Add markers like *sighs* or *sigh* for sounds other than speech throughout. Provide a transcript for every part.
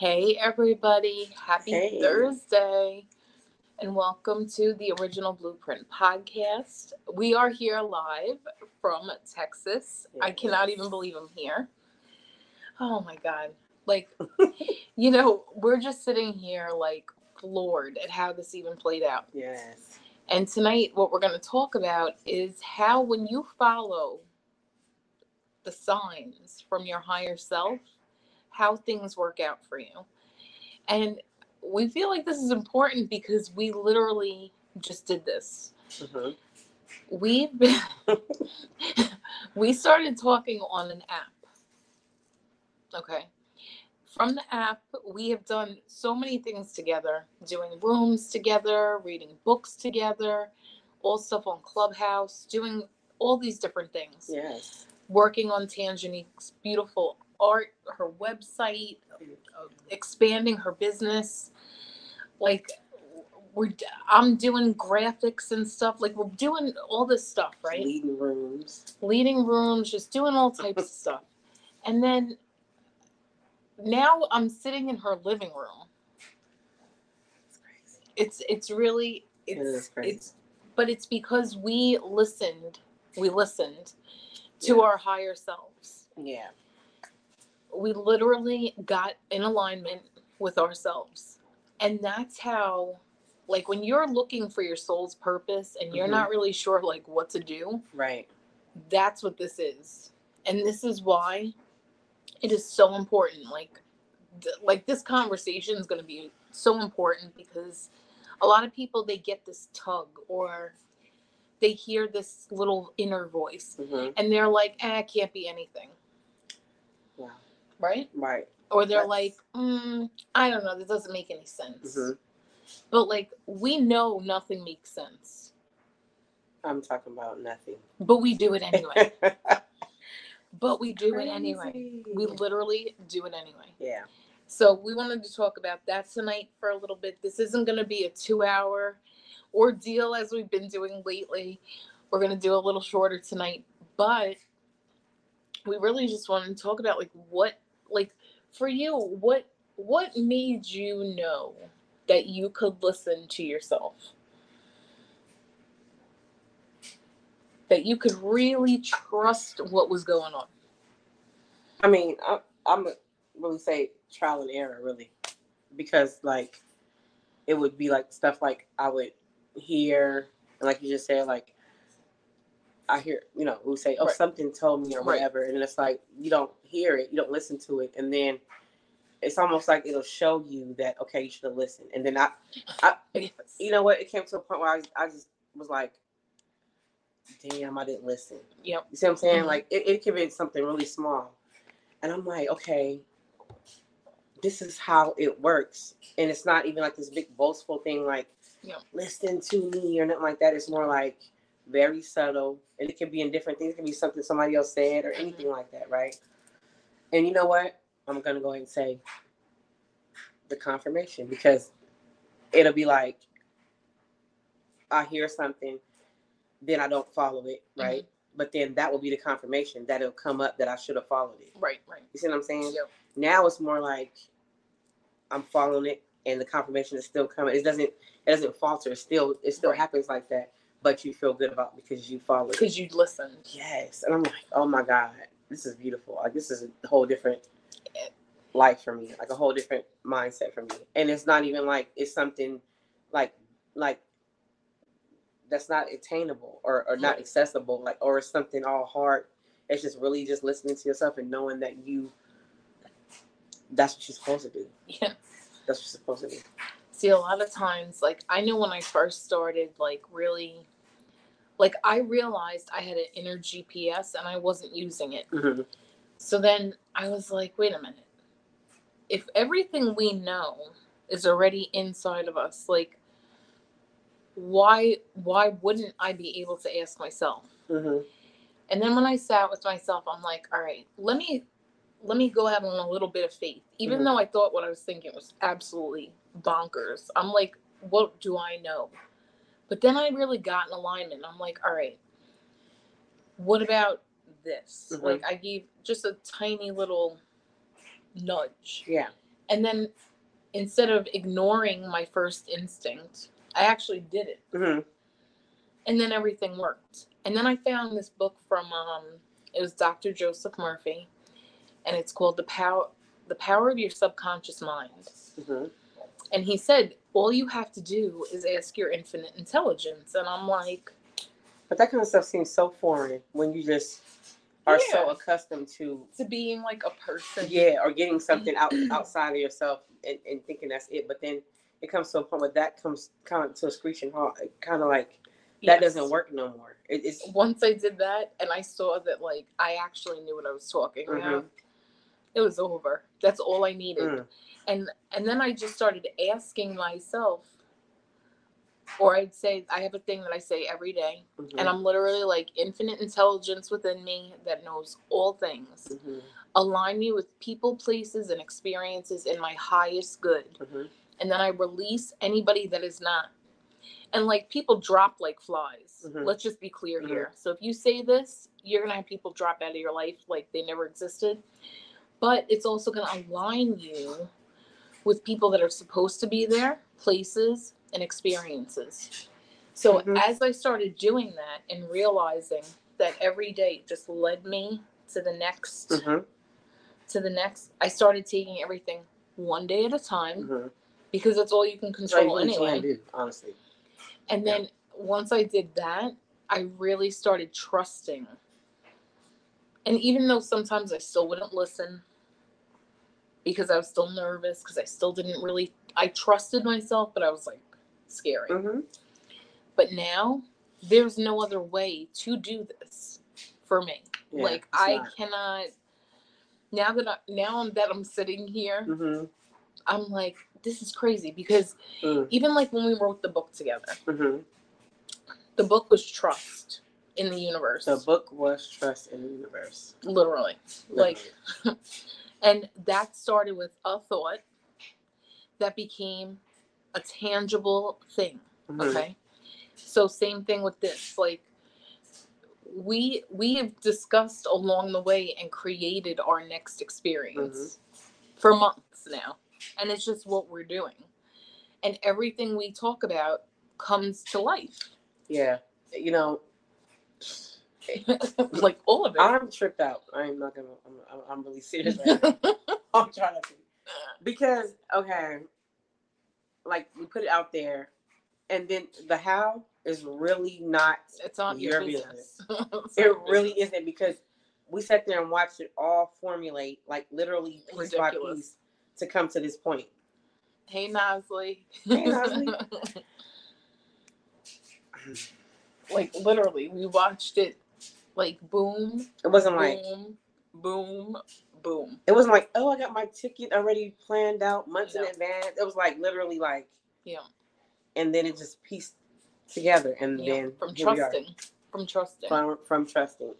Hey, everybody. Happy Hey. Thursday. And welcome to the Original Blueprint podcast. We are here live from Texas. I cannot even believe I'm here. Oh my God. Like, you know, we're just sitting here like floored at how this even played out. Yes. And tonight, what we're going to talk about is how, when you follow the signs from your higher self, how things work out for you. And we feel like this is important because we literally just did this. hmm We've been, *laughs* we started talking on an app. Okay. From the app, we have done so many things together, doing rooms together, reading books together, all stuff on Clubhouse, doing all these different things. Yes. Working on Tangenique's beautiful art, her website, expanding her business. Like we're I'm doing graphics and stuff. Like we're doing all this stuff, right? Leading rooms. leading rooms, just doing all types of stuff. *laughs* And then now I'm sitting in her living room. It's. It's it's really it's crazy. it's but it's because we listened. We listened to Yeah. our higher selves. Yeah. We literally got in alignment with ourselves. And that's how like when you're looking for your soul's purpose and you're Mhm. not really sure like what to do, Right. that's what this is and this is why it is so important like th- like this conversation is going to be so important because a lot of people they get this tug or they hear this little inner voice hmm and they're like eh, it can't be anything. Right Right. or they're That's- like mm, i don't know this doesn't make any sense hmm but like we know nothing makes sense I'm talking about nothing. but we do it anyway *laughs* but we do it anyway we literally do it anyway Yeah. So we wanted to talk about that tonight for a little bit. This isn't going to be a two-hour ordeal as we've been doing lately. We're going to do a little shorter tonight, but we really just wanted to talk about like what, like for you, what what made you know that you could listen to yourself, that you could really trust what was going on. I mean, I, I'm really say trial and error, really, because like it would be like stuff like I would hear, and like you just said, like I hear, you know, we say, oh, Right. something told me or Right. whatever, and it's like you don't hear it, you don't listen to it, and then it's almost like it'll show you that okay, you should have listened, and then I, I, Yes. you know what, it came to a point where I, I just was like, damn, I didn't listen. Yep. You see what I'm saying? Mhm. Like it, it could be something really small. And I'm like, okay, this is how it works. And it's not even like this big boastful thing like Yeah. listen to me or nothing like that. It's more like very subtle. And it can be in different things. It can be something somebody else said or anything mm-hmm. like that, right? And you know what? I'm gonna go ahead and say the confirmation because it'll be like I hear something, then I don't follow it, mm-hmm. right? But then that will be the confirmation that it'll come up that I should have followed it. Right, right. You see what I'm saying? Yep. Now it's more like I'm following it and the confirmation is still coming. It doesn't it doesn't falter. It still it still Right. happens like that, but you feel good about because you followed. Because you listened. Yes. And I'm like, oh my God, this is beautiful. Like this is a whole different life for me, like a whole different mindset for me. And it's not even like it's something like like that's not attainable or, or not accessible, like or it's something all hard. It's just really just listening to yourself and knowing that you that's what you're supposed to do. Yeah. That's what you're supposed to do. See, a lot of times, like I know when I first started, like really, like I realized I had an inner GPS and I wasn't using it. Mhm. So then I was like, wait a minute. If everything we know is already inside of us, like why why wouldn't I be able to ask myself? Mhm. And then when I sat with myself, I'm like, all right, let me let me go have on a little bit of faith. Even Mhm. though I thought what I was thinking was absolutely bonkers. I'm like, what do I know? But then I really got in alignment. I'm like, all right, what about this? Mhm. Like I gave just a tiny little nudge. Yeah. And then instead of ignoring my first instinct, I actually did it. Mm-hmm. And then everything worked. And then I found this book from um it was Dr. Joseph Murphy and it's called The Power The Power of Your Subconscious Mind. Mhm. And he said all you have to do is ask your infinite intelligence. And I'm like, But that kind of stuff seems so foreign when you just are so accustomed to to being like a person. yeah, or getting something out *clears throat* outside of yourself and, and thinking that's it. But then it comes to a point where that comes kind of to a screeching halt. Kind of like that Yes. doesn't work no more. It, it's once I did that and I saw that like I actually knew what I was talking about, it was over. That's all I needed. mm, And and then I just started asking myself or I'd say I have a thing that I say every day mhm, and I'm literally like infinite intelligence within me that knows all things. mhm, Align me with people, places and experiences in my highest good. mhm. and then I release anybody that is not. And like people drop like flies. Mhm. Let's just be clear Mhm. here. So if you say this, you're gonna have people drop out of your life like they never existed. But it's also gonna align you with people that are supposed to be there, places, and experiences. So Mhm. as I started doing that and realizing that every day just led me to the next Mhm, to the next, I started taking everything one day at a time mhm. because that's all you can That's all you control really anyway. do, honestly. And then once I did that, I really started trusting. And even though sometimes I still wouldn't listen because I was still nervous, because I still didn't really, I trusted myself, but I was like scary. hmm But now there's no other way to do this for me. Yeah, like I not. cannot. Now that I, now that I'm sitting here, Mhm, I'm like, this is crazy because mm, even like when we wrote the book together, mhm. the book was trust in the universe The book was trust in the universe. literally like *laughs* and that started with a thought that became a tangible thing Mhm, okay? So same thing with this like we we have discussed along the way and created our next experience for months now and it's just what we're doing. And everything we talk about comes to life. Yeah, you know, *laughs* like all of it I'm tripped out. I'm not gonna. I'm, I'm- really serious. Right. *laughs* I'm trying to be. because okay, like we put it out there, and then the how is really not. it's on your, Your business, *laughs* It really isn't because we sat there and watched it all formulate, like literally piece by piece, to come to this point. Hey Nosley. Hey, Nosley. like literally, we watched it like boom, It wasn't like boom, boom, boom. it wasn't like oh I got my ticket already planned out months in advance. It was like literally like Yeah. and then it just pieced together and Yeah. then From here we are. trusting. From trusting. from from trusting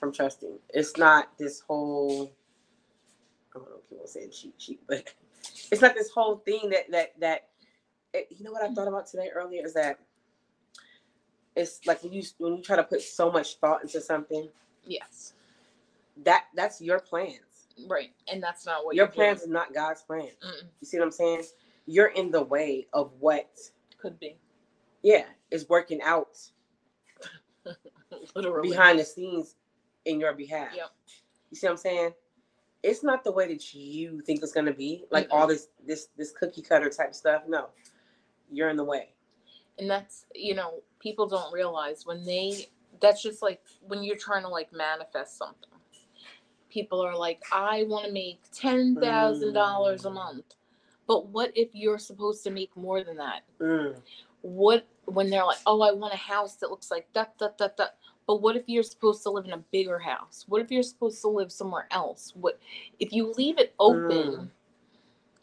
from trusting it's not this whole i don't know if people say cheap cheap but *laughs* it's not this whole thing that that that it, you know what i thought about today earlier is that it's like when you when you try to put so much thought into something Yes. that that's your plans Right. And that's not what your you're doing. plans is not god's plans Mm-mm. you see what i'm saying you're in the way of what Could be. yeah is working out *laughs* Literally. behind the scenes in your behalf. Yep. You see what I'm saying? It's not the way that you think it's gonna be, like all this this this cookie cutter type stuff. No, you're in the way. and that's you know people don't realize when they that's just like when you're trying to like manifest something. People are like i want to make $10000 a Mm. month. But what if you're supposed to make more than that? Mm, what when they're like oh i want a house that looks like that that that that. But what if you're supposed to live in a bigger house? What if you're supposed to live somewhere else? What if you leave it open Mm.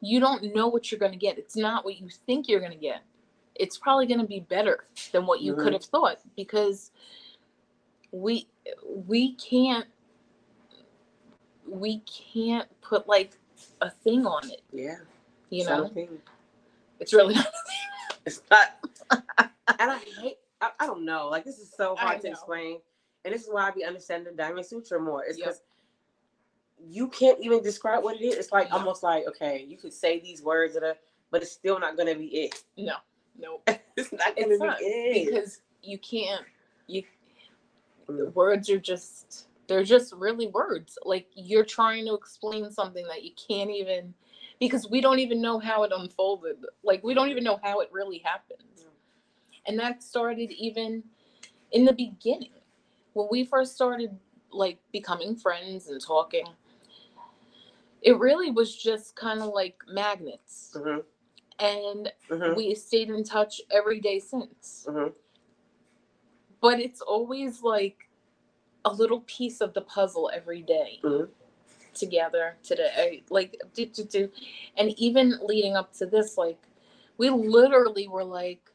you don't know what you're going to get. It's not what you think you're going to get it's probably going to be better than what you Mhm. could have thought because we we can't we can't put like a thing on it yeah, you it's not know a thing. it's really not *laughs* It's not. and I hate. I, I don't know. Like this is so hard to explain, and this is why I be understanding the Diamond Sutra more. It's Yep. because you can't even describe what it is. It's like No. almost like okay, you could say these words that are, but it's still not gonna be it. No, no, *laughs* It's not it's gonna not be it. because you can't. You Mm. words are just they're just really words. Like you're trying to explain something that you can't even because we don't even know how it unfolded. Like we don't even know how it really happened. Yeah. And that started even in the beginning. When we first started like becoming friends and talking, it really was just kind of like magnets. Mhm, And mhm, we stayed in touch every day since. mhm. But it's always like a little piece of the puzzle every day Mhm. together today. Like, do, do, do. And even leading up to this, like, we literally were like,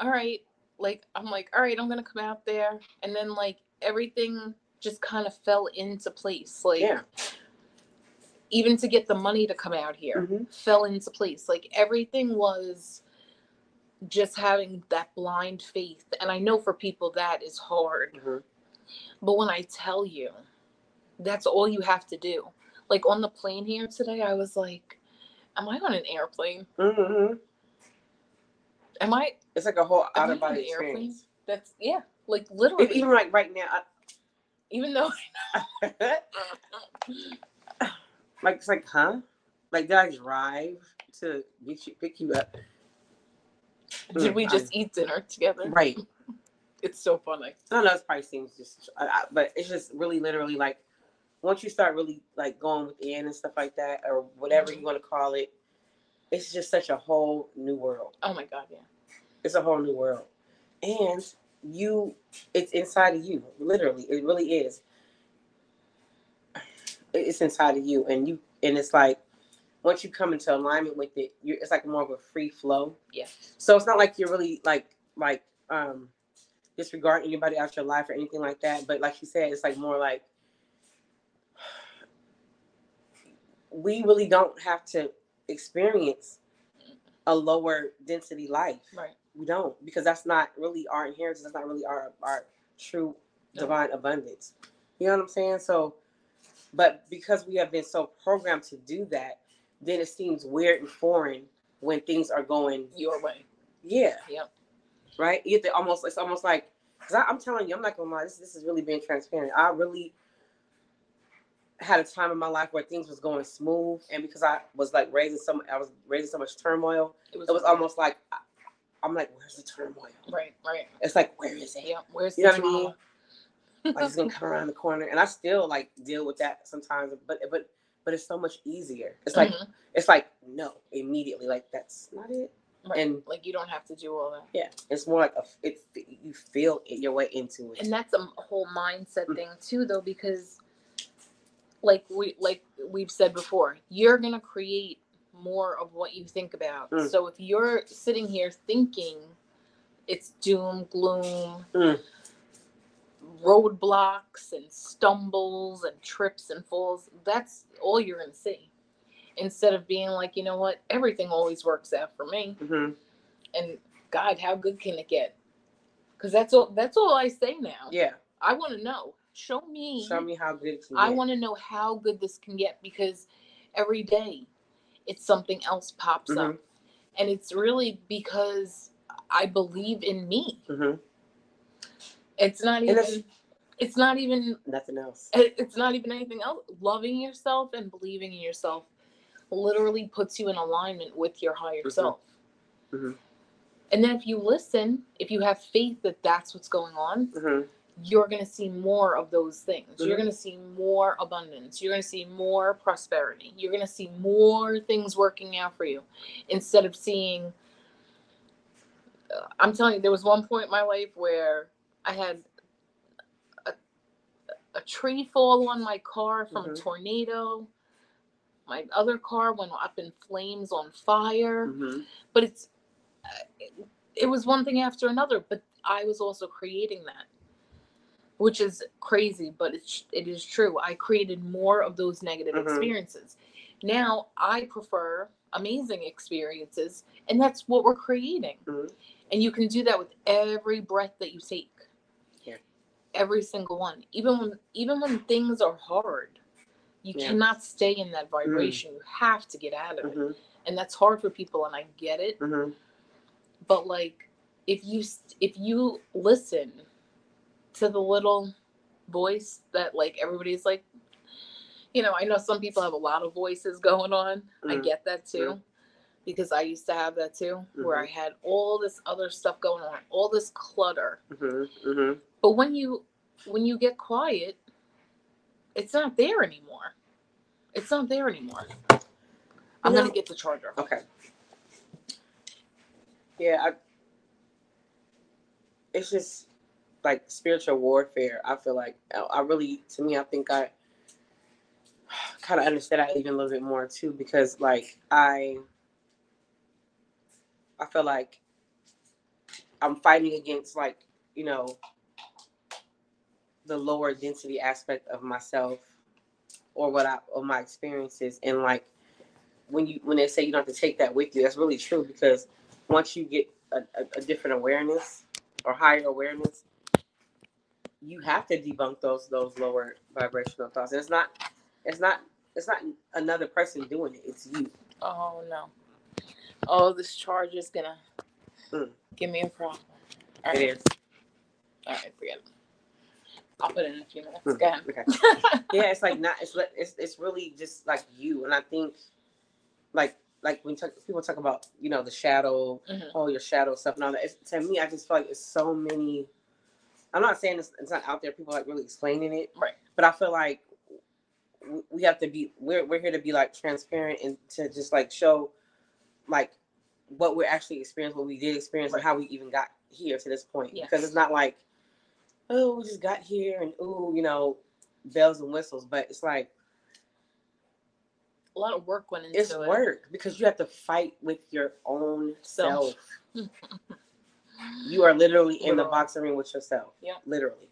all right, like, I'm like, all right, I'm going to come out there. And then, like, everything just kind of fell into place. Like, Yeah. Even to get the money to come out here Mhm. fell into place. Like everything was just having that blind faith. And I know for people that is hard. Mhm. But when I tell you, that's all you have to do. Like on the plane here today, I was like, Am I on an airplane? Mhm. Am I It's like a whole out of body an airplane? experience. that's yeah, like It- literally even like right now, even though I, *laughs* *laughs* like it's like, huh? Like did I drive to get you pick you up? did we Mm, just eat dinner together? Right. *laughs* It's so funny. I don't know. It probably seems just, I, I, but it's just really literally like once you start really like going within and stuff like that, or whatever you want to call it, it's just such a whole new world. Oh my god, yeah. It's a whole new world, and you, it's inside of you. Literally, it really is. It's inside of you, and you, and it's like once you come into alignment with it, you're, it's like more of a free flow. Yeah. So it's not like you're really like like um disregard anybody out your life or anything like that. But like you said, it's like more like *sighs* we really don't have to experience a lower density life. Right. We don't because that's not really our inheritance. That's not really our our true No. divine abundance. You know what I'm saying? So, but because we have been so programmed to do that, then it seems weird and foreign when things are going, Your way. yeah, Yep. right. To almost it's almost like because I'm telling you, I'm not gonna lie. This this is really being transparent. I really had a time in my life where things was going smooth, and because I was like raising some, I was raising so much turmoil. It was, It was almost like I'm like, where's the turmoil? right, right. It's like, where is it? Yeah. Where's You know the what I mean? Like it's gonna *laughs* come around the corner and i still like deal with that sometimes but but but it's so much easier it's like Mhm. it's like no immediately like that's not it Right. and- like you don't have to do all that. yeah it's more like a it's you feel it your way into it And that's a whole mindset Mm. thing too, though, because like we like we've said before, you're gonna create more of what you think about. Mm. So if you're sitting here thinking it's doom, gloom, Mm. Roadblocks and stumbles and trips and falls, that's all you're gonna see. Instead of being like, you know what, everything always works out for me. hmm and God, how good can it get? Because that's all. That's all I say now. yeah I want to know. Show me. show me how good it can I want to know how good this can get because every day, it's something else pops up, Mhm. and it's really because I believe in me. Mhm. It's not even. It's not even. nothing else it- It's not even anything else. Loving yourself and believing in yourself literally puts you in alignment with your higher Mhm. self. Mhm. And then if you listen, if you have faith that that's what's going on, hmm you're going to see more of those things. You're Mhm. going to see more abundance. You're going to see more prosperity. You're going to see more things working out for you instead of seeing. I'm telling you, there was one point in my life where I had a, a tree fall on my car from a Mhm. tornado. My other car went up in flames on fire hmm but it's uh, it, it was one thing after another but i was also creating that which is crazy but it's it is true i created more of those negative Mhm. experiences now i prefer amazing experiences and that's what we're creating Mhm. and you can do that with every breath that you take. Every single one even when even when things are hard You Yeah. cannot stay in that vibration. You have to get out of it. Mhm. And that's hard for people and I get it. Mhm. But like if you if you listen to the little voice that like everybody's like you know, I know some people have a lot of voices going on. I Mhm. get that too. Because I used to have that too, where I had all this other stuff going on, all this clutter. Mhm. Mhm. But when you when you get quiet, it's not there anymore. It's not there anymore. I'm know- gonna get the charger. Okay. Yeah, I, it's just like spiritual warfare. I feel like I- I really, to me, I think I kind of understand that even a little bit more too, because like I, I feel like I'm fighting against like you know the lower density aspect of myself or what I of my experiences and like when you when they say you don't have to take that with you, that's really true because once you get a, a, a different awareness or higher awareness, you have to debunk those those lower vibrational thoughts. And it's not it's not it's not another person doing it. It's you. Oh no. Oh, this charge is gonna Mm. give me a problem. All It right. is. All right, forget it. I'll put it in a few minutes. Mm, Go ahead. Okay. *laughs* Yeah, it's like not. It's it's it's really just like you. And I think like like when talk, people talk about you know the shadow, Mhm. oh your shadow stuff and all that. It's, to me, I just feel like it's so many. I'm not saying it's, it's not out there. People like really explaining it, Right. But I feel like we have to be. We're we're here to be like transparent and to just like show, like, what we're actually experiencing, what we did experience, Right. and how we even got here to this point. Yes. Because it's not like, oh, we just got here and oh, you know, bells and whistles. But it's like A lot of work went into it's it. work because you have to fight with your own Self. self. *laughs* You are literally in the boxing ring with yourself. Yeah. Literally.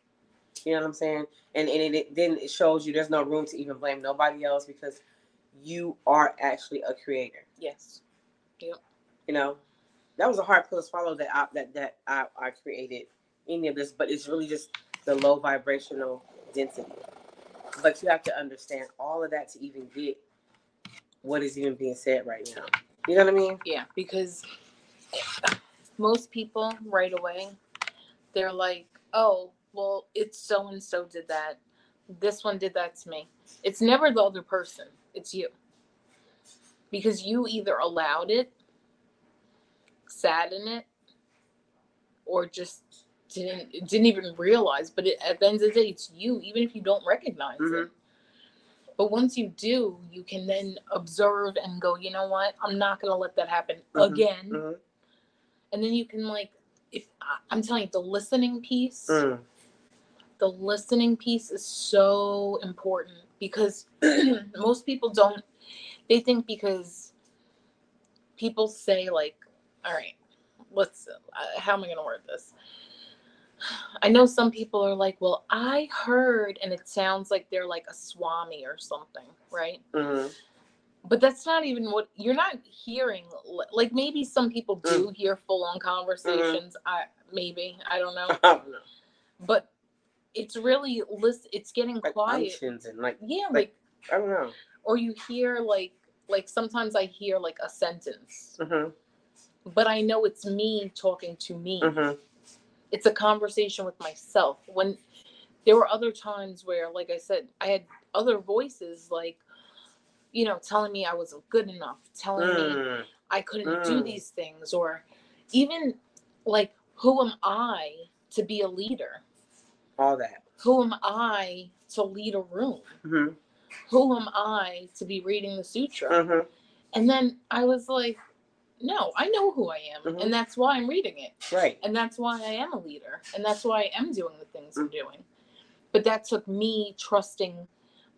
You know what I'm saying? And and it, it then it shows you there's no room to even blame nobody else because you are actually a creator. Yes. Yep. You know, that was a hard pill to swallow that I, that that I, I created any of this, but it's really just the low vibrational density. But you have to understand all of that to even get what is even being said right now. You know what I mean? Yeah, because most people right away, they're like, oh, well, it's so and so did that. This one did that to me. It's never the other person, it's you. Because you either allowed it, sat in it, or just didn't didn't even realize. But it, at the end of the day, it's you, even if you don't recognize Mhm. it. But once you do, you can then observe and go, you know what? I'm not gonna let that happen Mhm. again. Mhm. And then you can like, if I'm telling you, the listening piece, Mm. the listening piece is so important because *clears throat* most people don't. They think because people say like, all right, let's. Uh, how am I gonna word this? I know some people are like, well, I heard, and it sounds like they're like a swami or something, right? Mhm. but that's not even what you're not hearing like maybe some people do hear full on conversations i maybe i don't know *laughs* I don't know. but it's really list it's getting Like quiet and like yeah like- like I don't know. or you hear like like sometimes i hear like a sentence hmm but i know it's me talking to me hmm it's a conversation with myself when there were other times where like i said i had other voices like you know telling me i wasn't good enough telling me Mm. I couldn't do Mm. these things, or even like, who am I to be a leader? All that. Who am I to lead a room? hmm Who am I to be reading the sutra? hmm And then I was like, no, I know who I am, Mhm. and that's why I'm reading it, Right. and that's why I am a leader, and that's why I am doing the things I'm Mm. doing. But that took me trusting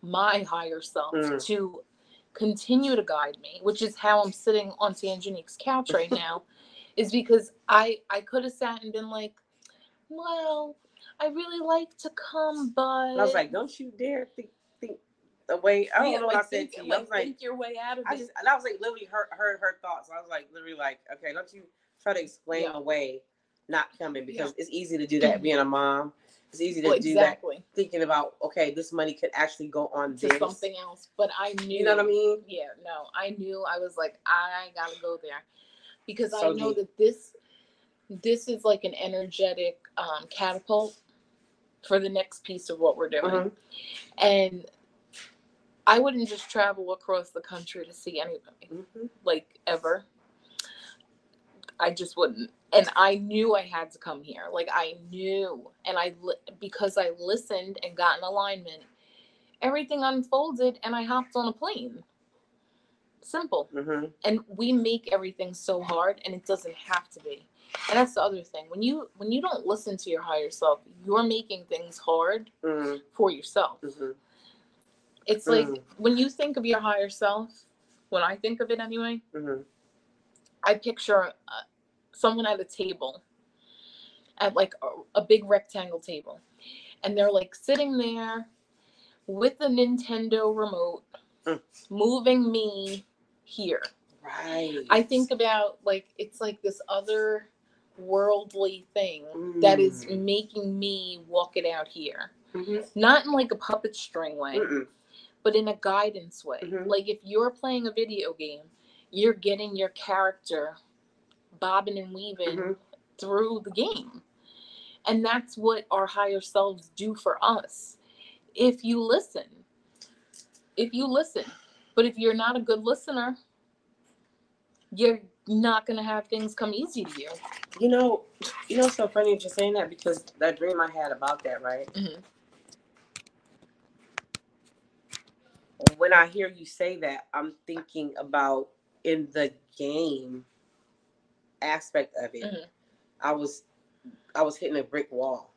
my higher self Mm. to continue to guide me, which is how I'm sitting on Tangenique's couch right *laughs* now, is because I I could have sat and been like, well, I really like to come, but I was like, don't you dare think the way I don't Yeah, know what like, I said think, to you. I was like, think your way out of I it. and I was like literally heard heard her thoughts. I was like literally like, okay, don't you try to explain Yeah. away not coming because it's easy to do that being a mom. It's easy to Well, do that thinking about okay, this money could actually go on to this. something else. But I knew. You know what I mean? Yeah, no, I knew. I was like, I gotta go there because I know deep. that this this is like an energetic um, catapult for the next piece of what we're doing. Mhm. And I wouldn't just travel across the country to see anybody, Mhm. like ever. I just wouldn't. And I knew I had to come here. Like I knew, and I li- because I listened and got in alignment, everything unfolded, and I hopped on a plane. Simple. Mhm. And we make everything so hard, and it doesn't have to be. And that's the other thing. When you when you don't listen to your higher self, you're making things hard Mhm. for yourself. Mhm. It's like Mm. when you think of your higher self, when I think of it anyway, Mhm. I picture uh, someone at a table, at like a, a big rectangle table, and they're like sitting there with the Nintendo remote, Mm. moving me here. Right. I think about like it's like this other worldly thing that is Mm. making me walk it out here. Mhm. Not in like a puppet string way. Mm-mm. But in a guidance way. Mhm. Like if you're playing a video game, you're getting your character bobbing and weaving Mhm. through the game. And that's what our higher selves do for us. If you listen, if you listen, but if you're not a good listener, you're not going to have things come easy to you. You know, you know, it's so funny just saying that because that dream I had about that, right? Mhm. When I hear you say that, I'm thinking about in the game aspect of it. Mhm. I was, I was hitting a brick wall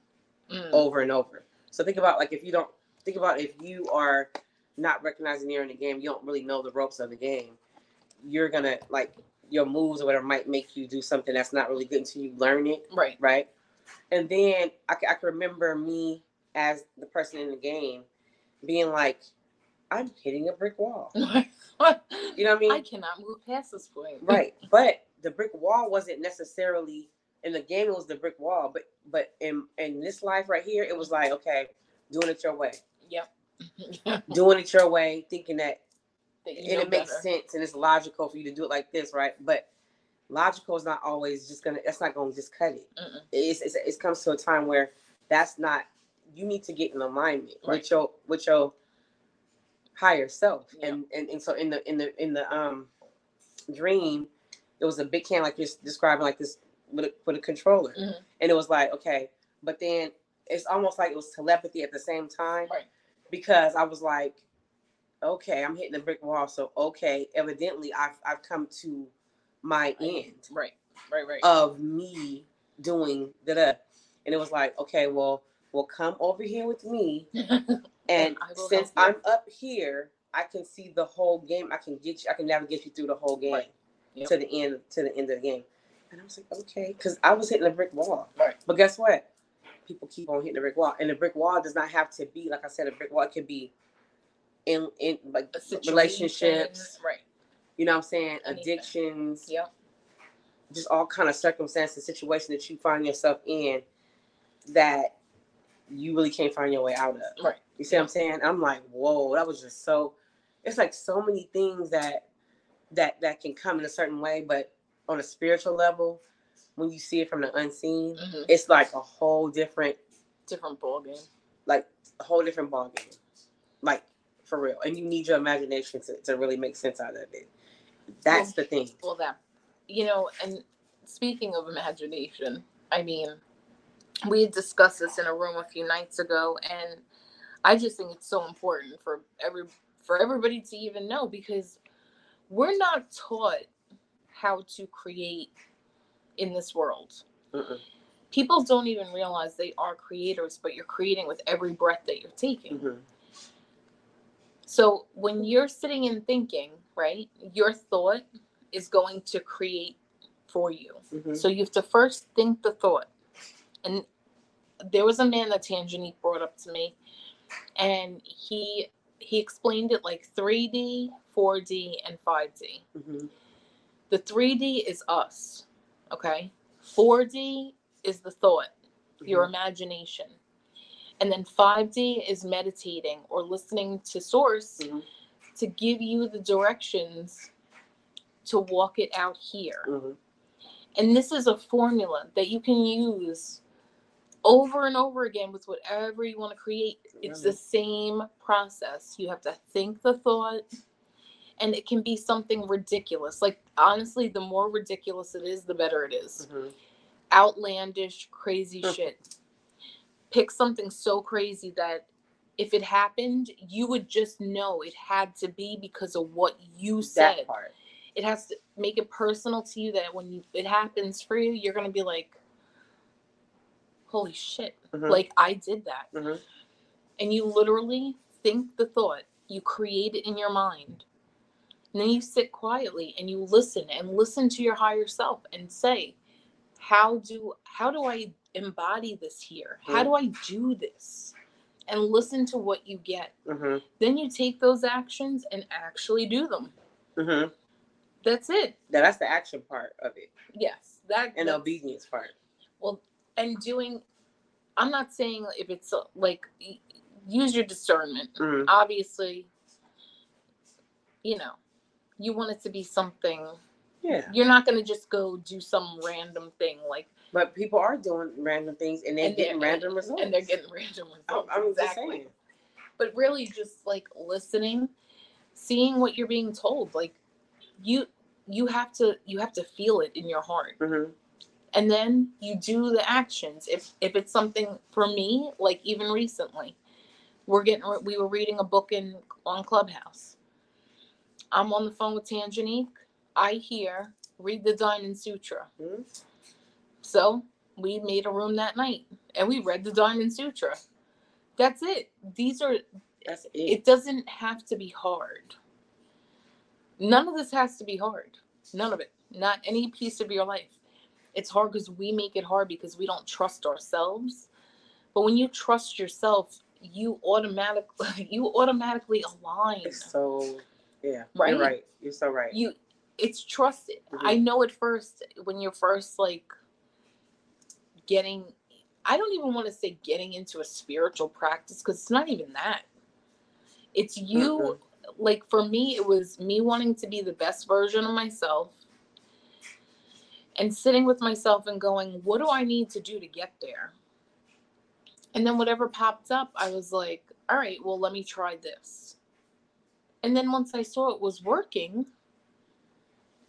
Mm. over and over. So think about like if you don't think about if you are not recognizing you're in the game, you don't really know the ropes of the game. You're gonna like your moves or whatever might make you do something that's not really good until you learn it. Right. right? And then I, I can remember me as the person in the game being like, I'm hitting a brick wall. *laughs* You know what I mean? I cannot move past this point. right. *laughs* But the brick wall wasn't necessarily in the game. It was the brick wall, but but in in this life right here, it was like okay, doing it your way, Yep. *laughs* doing it your way, thinking that That and it makes better. sense and it's logical for you to do it like this, right? But logical is not always just gonna. That's not gonna just cut it. Mm-mm. it's, it's it comes to a time where that's not you need to get in alignment Right. with your with your higher self Yeah. and, and and so in the in the in the um dream there was a big can like you're describing like this with a, with a controller Mhm. and it was like okay but then it's almost like it was telepathy at the same time Right. because i was like okay i'm hitting a brick wall so okay evidently i've i've come to my end Right. Right. Right. of me doing that. And it was like, okay, well, well, come over here with me. *laughs* And will since I'm up here, I can see the whole game. I can get you. I can navigate you through the whole game Right. Yep. to the end. To the end of the game. And I was like, okay, because I was hitting a brick wall. Right. But guess what? People keep on hitting the brick wall, and the brick wall does not have to be like I said. A brick wall it could be in in like relationships. Right. You know what I'm saying? Anything. Addictions Yep. just all kind of circumstances, situation that you find yourself in that you really can't find your way out of. Right. You see what I'm saying? I'm like, whoa, that was just so. It's like so many things that that that can come in a certain way, but on a spiritual level, when you see it from the unseen, hmm it's like a whole different, Different ball game. like a whole different ballgame, like for real. And you need your imagination to, to really make sense out of it. That's the thing. Well, that you know, and speaking of imagination, I mean, we had discussed this in a room a few nights ago, and I just think it's so important for every for everybody to even know because we're not taught how to create in this world. Mm-mm. People don't even realize they are creators, but you're creating with every breath that you're taking. Mhm. So when you're sitting and thinking, right, your thought is going to create for you. Mhm. So you have to first think the thought. And there was a man that Tangenique brought up to me, and he he explained it like 3D, 4D, and 5D. Mhm. The 3D is us, okay? 4D is the thought, your Mhm. imagination. And then 5D is meditating or listening to source Mhm. to give you the directions to walk it out here. hmm And this is a formula that you can use over and over again with whatever you want to create. It's the same process. You have to think the thought, and it can be something ridiculous. Like, honestly, the more ridiculous it is, the better it is. hmm Outlandish, crazy shit. Pick something so crazy that if it happened, you would just know it had to be because of what you said it has to make it personal to you that when you, it happens for you, you're gonna be like, "Holy shit!" Mhm. Like I did that, Mhm. and you literally think the thought, you create it in your mind, and then you sit quietly and you listen and listen to your higher self and say, "How do how do I embody this here? How do I do this?" And listen to what you get. hmm Then you take those actions and actually do them. hmm That's it. That's the action part of it, Yes, that and the obedience part. And doing i'm not saying if it's like use your discernment. Hmm obviously you know you want it to be something. Yeah, you're not going to just go do some random thing like but people are doing random things, and they're And they're- getting random results. and they're getting random I'm, results I'm just exactly. saying. but really just like listening seeing what you're being told like you you have to you have to feel it in your heart. Hmm and then you do the actions. If if it's something for me like even recently we're getting we were reading a book in on clubhouse. I'm on the phone with tangenique i hear read the diamond sutra. Mhm. so we made a room that night and we read the diamond sutra. That's it. These are That's it. it doesn't have to be hard. None of this has to be hard. None of it. Not any piece of your life it's hard because we make it hard because we don't trust ourselves but when you trust yourself you automatically *laughs* you automatically align It's so yeah. Right? You're right. You're so right. you it's trusted Mhm. i know at first when you're first like getting i don't even want to say getting into a spiritual practice because it's not even that it's you like for me it was me wanting to be the best version of myself and sitting with myself and going what do i need to do to get there and then whatever popped up i was like all right well let me try this and then once i saw it was working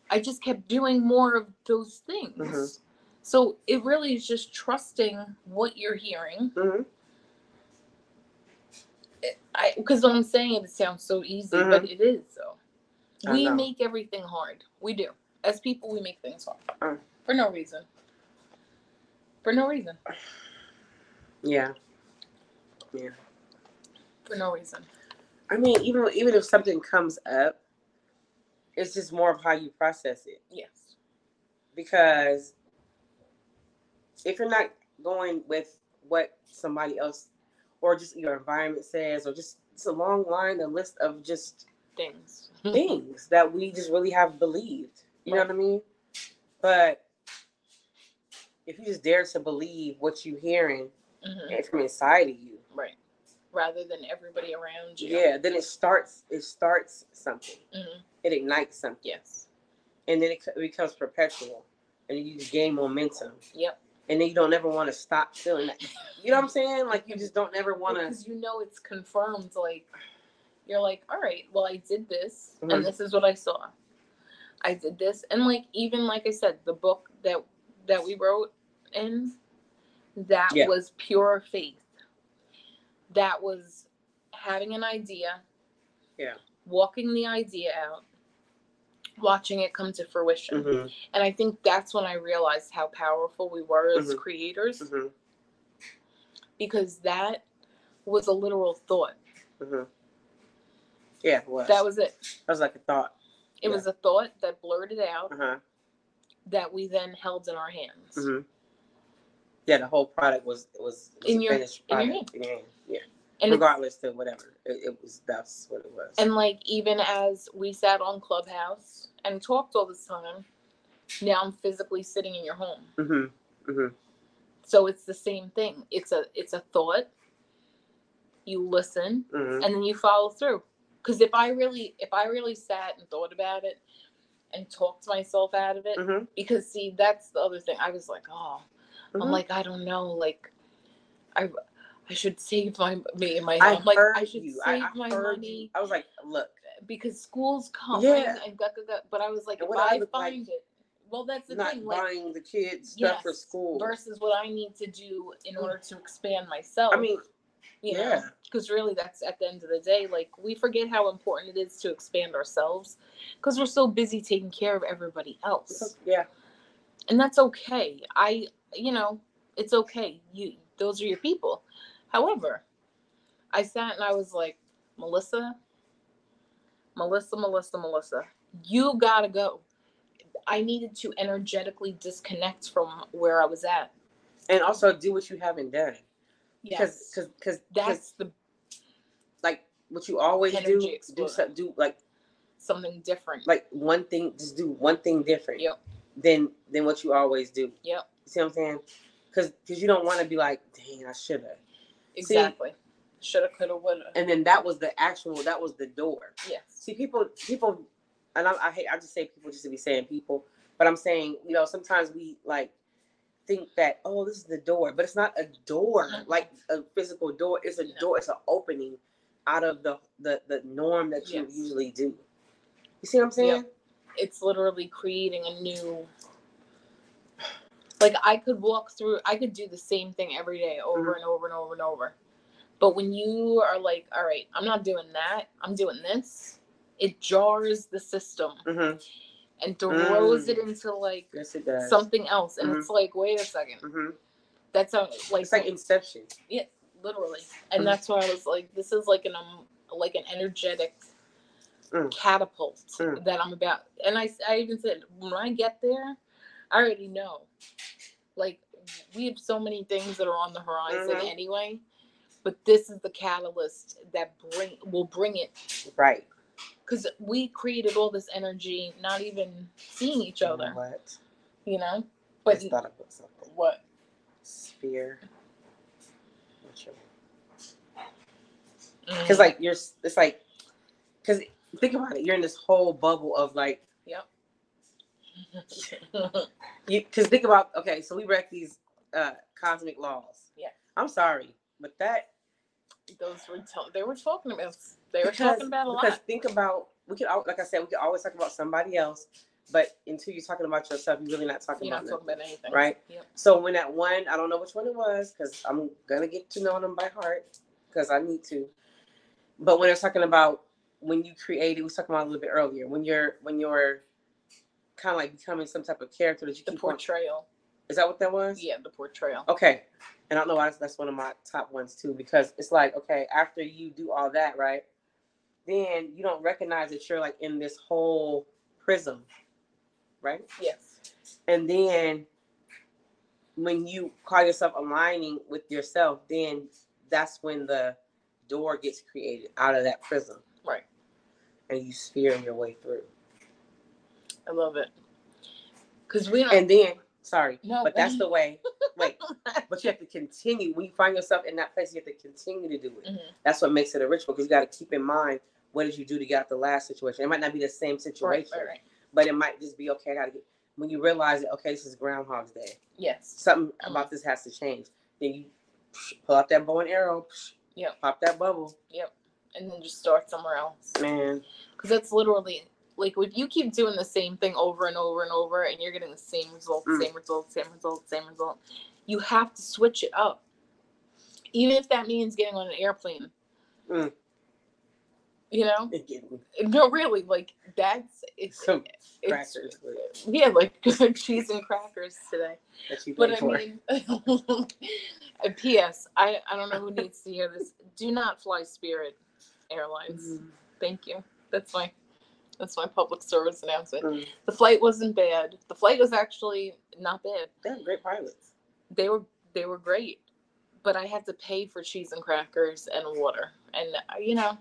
i just kept doing more of those things Mhm. so it really is just trusting what you're hearing hmm I because when I'm saying it, it sounds so easy, but it is. I We make everything hard. We do. As people, we make things hard Uh. for no reason. For no reason. Yeah. Yeah. For no reason. I mean, even even if something comes up, it's just more of how you process it. Yes. Because if you're not going with what somebody else or just your environment says, or just it's a long line, a list of just Things. *laughs* things that we just really have believed. You know what I mean? But if you just dare to believe what you're hearing Mhm. from inside of you, Right. Rather than everybody around you. yeah, then it starts. It starts something. Mhm. It ignites something. Yes. and then it becomes perpetual, and you gain momentum, Yep. and then you don't ever want to stop feeling that. You know what I'm saying? Like you just don't ever want to. Because you know it's confirmed. Like you're like, all right, well I did this, Mhm. and this is what I saw. I did this, and like even like I said, the book that that we wrote in, that Yeah. was pure faith. That was having an idea. Yeah. Walking the idea out, watching it come to fruition. Mhm, And I think that's when I realized how powerful we were as Mhm. creators mhm, because that was a literal thought. mhm. Yeah, was. That was it. That was like a thought. It was a thought that blurted out Uh huh. that we then held in our hands. hmm Yeah, the whole product was was, was In your- finished in your product. In your hand. Yeah. And Regardless to whatever, it, it was. That's what it was. and like even as we sat on Clubhouse and talked all this time, now I'm physically sitting in your home. hmm hmm So it's the same thing. It's a it's a thought you listen, Mhm. and then you follow through. Because if I really, if I really sat and thought about it and talked myself out of it, Mhm. because see, that's the other thing. I was like, oh, I'm Mhm. like, I don't know, like, I, I should save my me and my. I I'm like, heard I should you. save I, I my money you. I was like, look, because schools come Yeah. and, got, got, got, but I was like, if I I look like find it, well, that's the not thing. Like, buying the kids stuff for school. versus what I need to do in order to expand myself. I mean, you yeah. because really, that's at the end of the day, like we forget how important it is to expand ourselves because we're so busy taking care of everybody else, yeah. and that's okay. I, you know, it's okay. You, those are your people. However, I sat and I was like, Melissa, Melissa, Melissa, Melissa, you gotta go. I needed to energetically disconnect from where I was at. And also do what you haven't done. Yes, Because because that's the like what you always do, do so, do like something different. like one thing, just do one thing different. Yep. Than than what you always do. Yep. You see what I'm saying? Because because you don't want to be like, dang, I should have. Exactly. Shoulda, coulda, woulda. And then that was the actual. That was the door. yes. See, people, people, and I, I hate. I just say people just to be saying people, but I'm saying, you know, sometimes we like think that oh, this is the door, but it's not a door, Mhm. like a physical door. It's a door. It's an opening out of the the the norm that you Yes. usually do. You see what I'm saying? Yep. It's literally creating a new. Like I could walk through. I could do the same thing every day, over Mhm. and over and over and over. But when you are like, all right, I'm not doing that. I'm doing this. It jars the system Mm-hmm. And throws Mm. it into like Yes, it something else, and Mhm. it's like, wait a 2nd hmm That's how like It's like Inception. Yeah, literally. And Mhm. that's why I was like, this is like an um, like an energetic Mm. catapult Mm. that I'm about. And I, I even said, when I get there, I already know. Like we have so many things that are on the horizon Mhm. anyway, but this is the catalyst that bring will bring it Right. Because we created all this energy, not even seeing each other. what? You know, I just thought put something. what? Sphere. Mm. Because like you're, it's like, because think about it. You're in this whole bubble of like *laughs* you. Because think about okay, so we wreck these uh cosmic laws. Yeah. I'm sorry, but that those were t- they were talking about they were because, talking about a because lot. think about we could like I said we could always talk about somebody else, but until you're talking about yourself, you're really not talking You're about not talking nothing, about anything, right? Yep. So when that one, I don't know which one it was because I'm gonna get to know them by heart because I need to. But when it's talking about when you create it, we was talking about a little bit earlier. When you're when you're kind of like becoming some type of character that you The keep on. portrayal. Is that what that was? Yeah, the portrayal. Okay. And I don't know why that's, that's one of my top ones too because it's like okay after you do all that right, then you don't recognize that you're like in this whole prism, right? Yes. And then when you call yourself aligning with yourself, then that's when the door gets created out of that prism. Right. And you sphere your way through. I love it. Cause we don't. And then, sorry, No, but that's the way. Wait, *laughs* but you have to continue. When you find yourself in that place, you have to continue to do it. Mhm. That's what makes it a ritual because you got to keep in mind what did you do to get out the last situation. It might not be the same situation, right, right. but it might just be okay. I got to get. When you realize that, okay, this is Groundhog's Day. Yes. something Mhm. about this has to change. Then you pull out that bow and arrow, Yep. pop that bubble, Yep. And then just start somewhere else. man. Because that's literally like if you keep doing the same thing over and over and over, and you're getting the same result, Mm. same result, same result, same result, you have to switch it up. Even if that means getting on an airplane. Mm. You know, me. no, really, like that's it's, Some it's crackers *laughs* yeah, like cheese and crackers today. But I for. mean, *laughs* uh, P.S. I I don't know who needs to hear this. Do not fly Spirit Airlines. Mm, Thank you. That's my that's my public service announcement. mm. The flight wasn't bad. The flight was actually not bad. They're great pilots. They were they were great, but I had to pay for cheese and crackers and water, and uh, you know,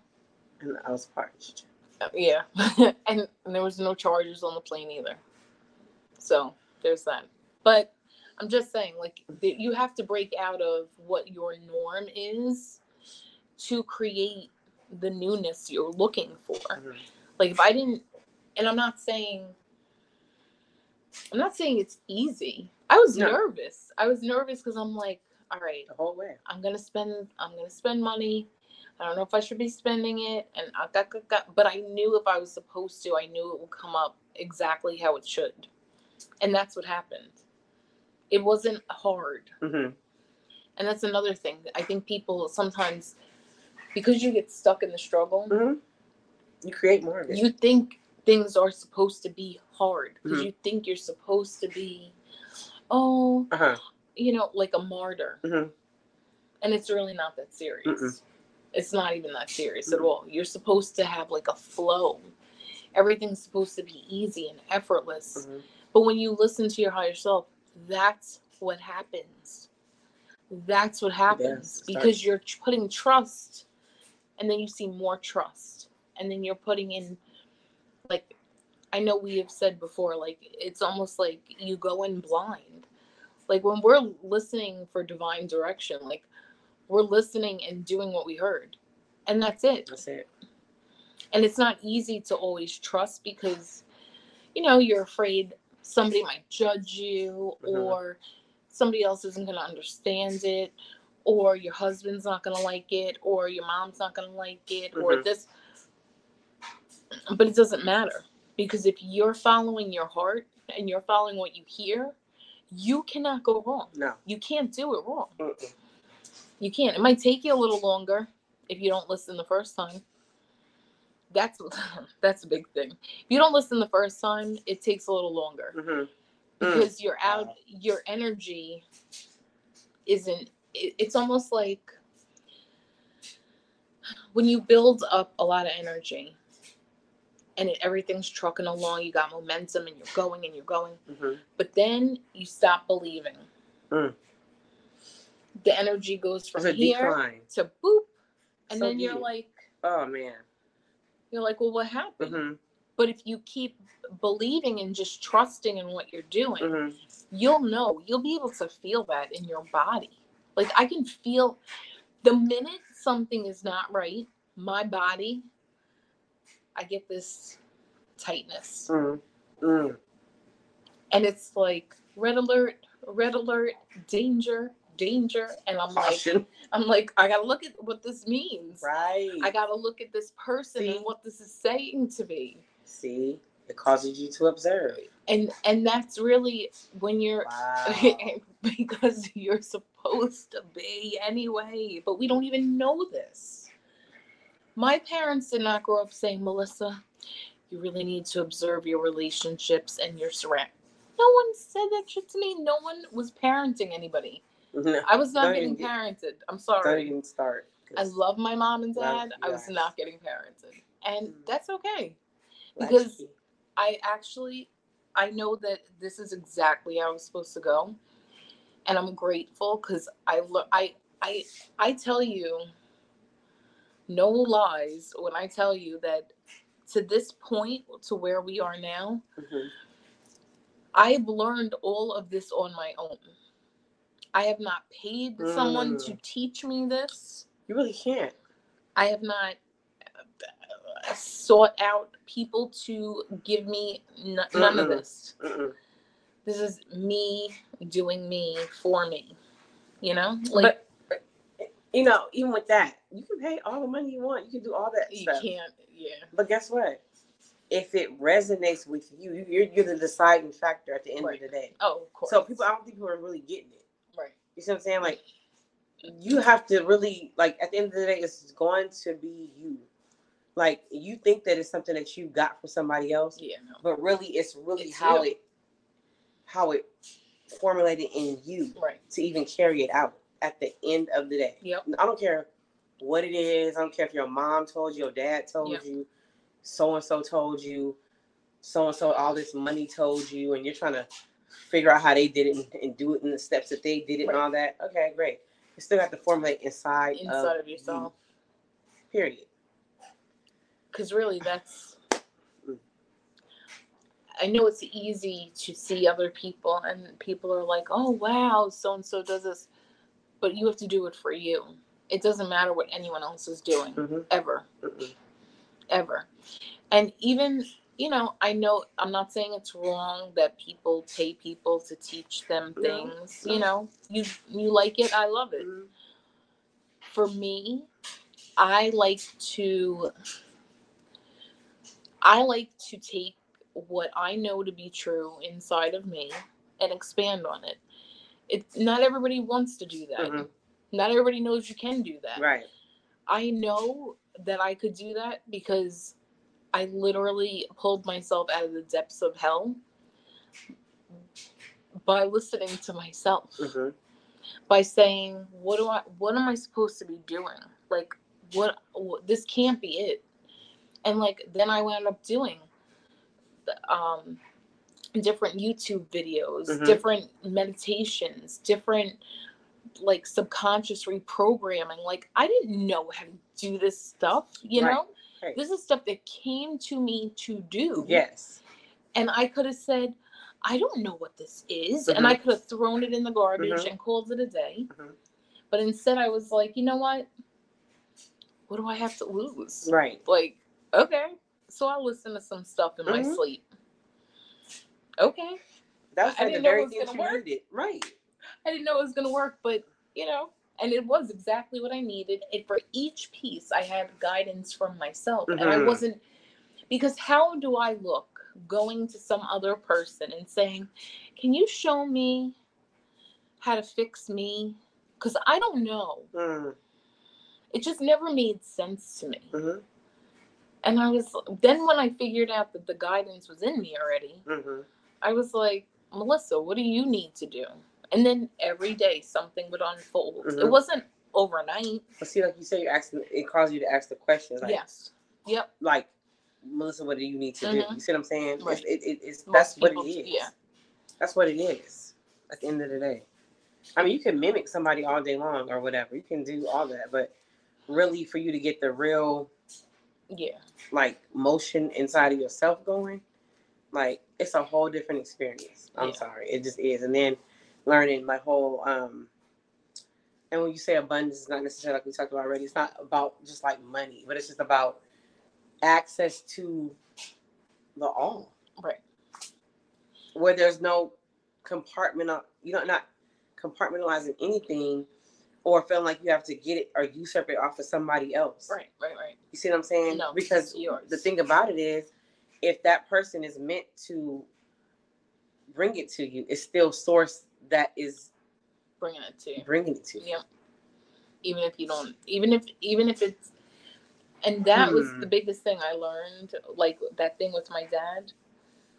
And I was parched. uh, yeah, *laughs* and, and there was no charges on the plane either. So there's that. But I'm just saying, like, you have to break out of what your norm is to create the newness you're looking for. Mhm. Like if I didn't and I'm not saying I'm not saying it's easy. I was No. nervous. I was nervous because I'm like, all right, The whole way. I'm gonna spend I'm gonna spend money. I don't know if I should be spending it and I got, got, got but I knew if I was supposed to, I knew it would come up exactly how it should. And that's what happened. It wasn't hard. hmm And that's another thing. I think people sometimes because you get stuck in the struggle, hmm You create more of it. you think things are supposed to be hard because Mhm. you think you're supposed to be oh, uh huh. you know, like a martyr. Mhm. And it's really not that serious. Mm-mm. It's not even that serious at all. You're supposed to have like a flow. Everything's supposed to be easy and effortless. Mhm. But when you listen to your higher self, that's what happens. That's what happens because you're putting trust and then you see more trust. And then you're putting in, like, I know we have said before, like, it's almost like you go in blind. Like, when we're listening for divine direction, like, we're listening and doing what we heard. And that's it That's it. and it's not easy to always trust because you know you're afraid somebody might judge you Mhm. or somebody else isn't going to understand it or your husband's not going to like it or your mom's not going to like it or Mhm. this but it doesn't matter because if you're following your heart and you're following what you hear you cannot go wrong No. you can't do it wrong Mm-mm. You can't. It might take you a little longer if you don't listen the first time. That's *laughs* that's a big thing. If you don't listen the first time, it takes a little longer Mhm. Mm. because you're out. Your energy isn't. It, it's almost like when you build up a lot of energy and it, everything's trucking along. You got momentum and you're going and you're going Mhm. but then you stop believing. Mm. The energy goes from a here decline. to boop, and So then you're deep. like, Oh man. you're like, well, what happened? hmm But if you keep believing and just trusting in what you're doing, hmm you'll know. You'll be able to feel that in your body. Like I can feel the minute something is not right, my body, I get this tightness. mm Mm. And it's like red alert, red alert, danger, danger. And I'm like, I'm like, I gotta look at what this means. Right. I gotta look at this person See? and what this is saying to me. See, it causes you to observe. And and that's really when you're Wow. *laughs* because you're supposed to be anyway, but we don't even know this. My parents did not grow up saying, Melissa, you really need to observe your relationships and your surround. No one said that shit to me. No one was parenting anybody. No, I was not Don't getting even parented. I'm Don't sorry. even start. I love my mom and dad. I was not getting parented. And Mm. that's okay. Because- I actually I know that this is exactly how it's supposed to go. And I'm grateful because I lo- I I I tell you no lies when I tell you that to this point to where we are now, Mhm. I've learned all of this on my own. I have not paid someone to Mm. teach me this. You really can't. I have not uh, sought out people to give me n- none of Mm-mm. this. Mm-mm. This is me doing me for me. You know, like but you know, even with that, you can pay all the money you want. You can do all that you stuff. can't. Yeah, But guess what? If it resonates with you, you- you're you're the deciding factor at the end Right. of the day. Oh, of course. So people, I don't think people are really getting it. You see what I'm saying? Like, you have to really like at the end of the day, it's going to be you. Like you think that it's something that you got from somebody else, Yeah, no. but really, it's really It's how you. it how it formulated in you Right. to even carry it out at the end of the day. Yep. I don't care what it is. I don't care if your mom told you, your dad told Yep. you, so and so told you, so and so all this money told you, and you're trying to figure out how they did it and, do it in the steps that they did it and all that. Okay, great. You still have to formulate inside, Inside of, of yourself, You, period. because really, that's. Mm. I know it's easy to see other people, and people are like, "Oh, wow, so and so does this," but you have to do it for you. It doesn't matter what anyone else is doing, Mhm. ever, Mm-mm. ever. And even, you know, I know I'm not saying it's wrong that people pay people to teach them things. You know, you you like it, I love it. Mhm. For me, I like to I like to take what I know to be true inside of me and expand on it. It's not everybody wants to do that. Mhm. Not everybody knows you can do that. Right. I know that I could do that because I literally pulled myself out of the depths of hell by listening to myself Mhm. by saying what do I what am I supposed to be doing like what, what this can't be it and like then I wound up doing the, um different YouTube videos Mhm. different meditations different like subconscious reprogramming like I didn't know how to do this stuff you Right. know Right. this is stuff that came to me to do Yes. and I could have said, I don't know what this is. And I could have thrown it in the garbage Mhm. and called it a day. Mhm. But instead, I was like, you know what? What do I have to lose? Right. Like, okay. So I'll listen to some stuff in my Mhm. sleep. Okay. That was I like the didn't know it very was thing gonna work. needed. Right. I didn't know it was going to work, but, you know, and it was exactly what I needed. And for each piece, I had guidance from myself. And I Mhm. wasn't, because how do I look going to some other person and saying, can you show me how to fix me? Because I don't know. Mm. It just never made sense to me. Mhm. And I was, then when I figured out that the guidance was in me already, Mhm. I was like, Melissa, what do you need to do? And then every day something would unfold. It Mhm. wasn't overnight. But see, like you say, you're asking. It caused you to ask the questions. Like, yes. Yep. Like, Melissa, what do you need to do? Mhm. You see what I'm saying? Right. It, it, it's Most that's what it is. yeah. That's what it is. At the end of the day, I mean, you can mimic somebody all day long or whatever. You can do all that, but really, for you to get the real Yeah. like motion inside of yourself going, like it's a whole different experience. I'm Yeah. sorry, it just is. And then learning my whole um and when you say abundance, it's not necessarily like we talked about already. It's not about just like money, but it's just about access to the all, Right. where there's no compartment. You know, not compartmentalizing anything, or feeling like you have to get it or usurp it off of somebody else. Right. Right. Right. You see what I'm saying? No, because the thing about it is, if that person is meant to bring it to you, it's still source that is Bringing it to you. bringing it to you. Yep. Even if you don't, even if, even if it's, and that was Hmm. the biggest thing I learned. Like that thing with my dad.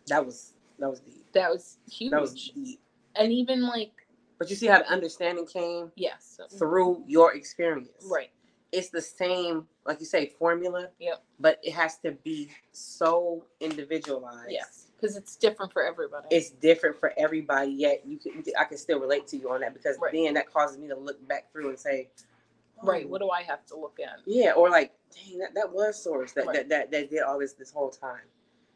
That was that was deep. That was huge. That was deep. and even like, But you see how the understanding came yes. through your experience. Right. It's the same, like you say, formula. Yep. But it has to be so individualized. Yes. Because it's different for everybody. It's different for everybody. Yet you can, I can still relate to you on that because Right. then that causes me to look back through and say, right. "Oh, What do I have to look at? Yeah, or like, dang, that, that was source that, Right. that, that that did all this this whole time.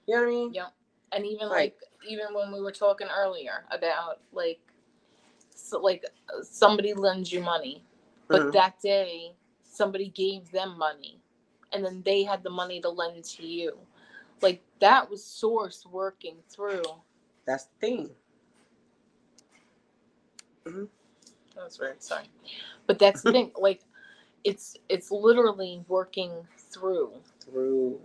You know what I mean? Yeah. And even Like- like, even when we were talking earlier about like, so like somebody lends you money, but Mhm. that day somebody gave them money, and then they had the money to lend to you. Like that was source working through. That's the thing. That's weird. Sorry, but that's the thing. Like, it's it's literally working through. Through.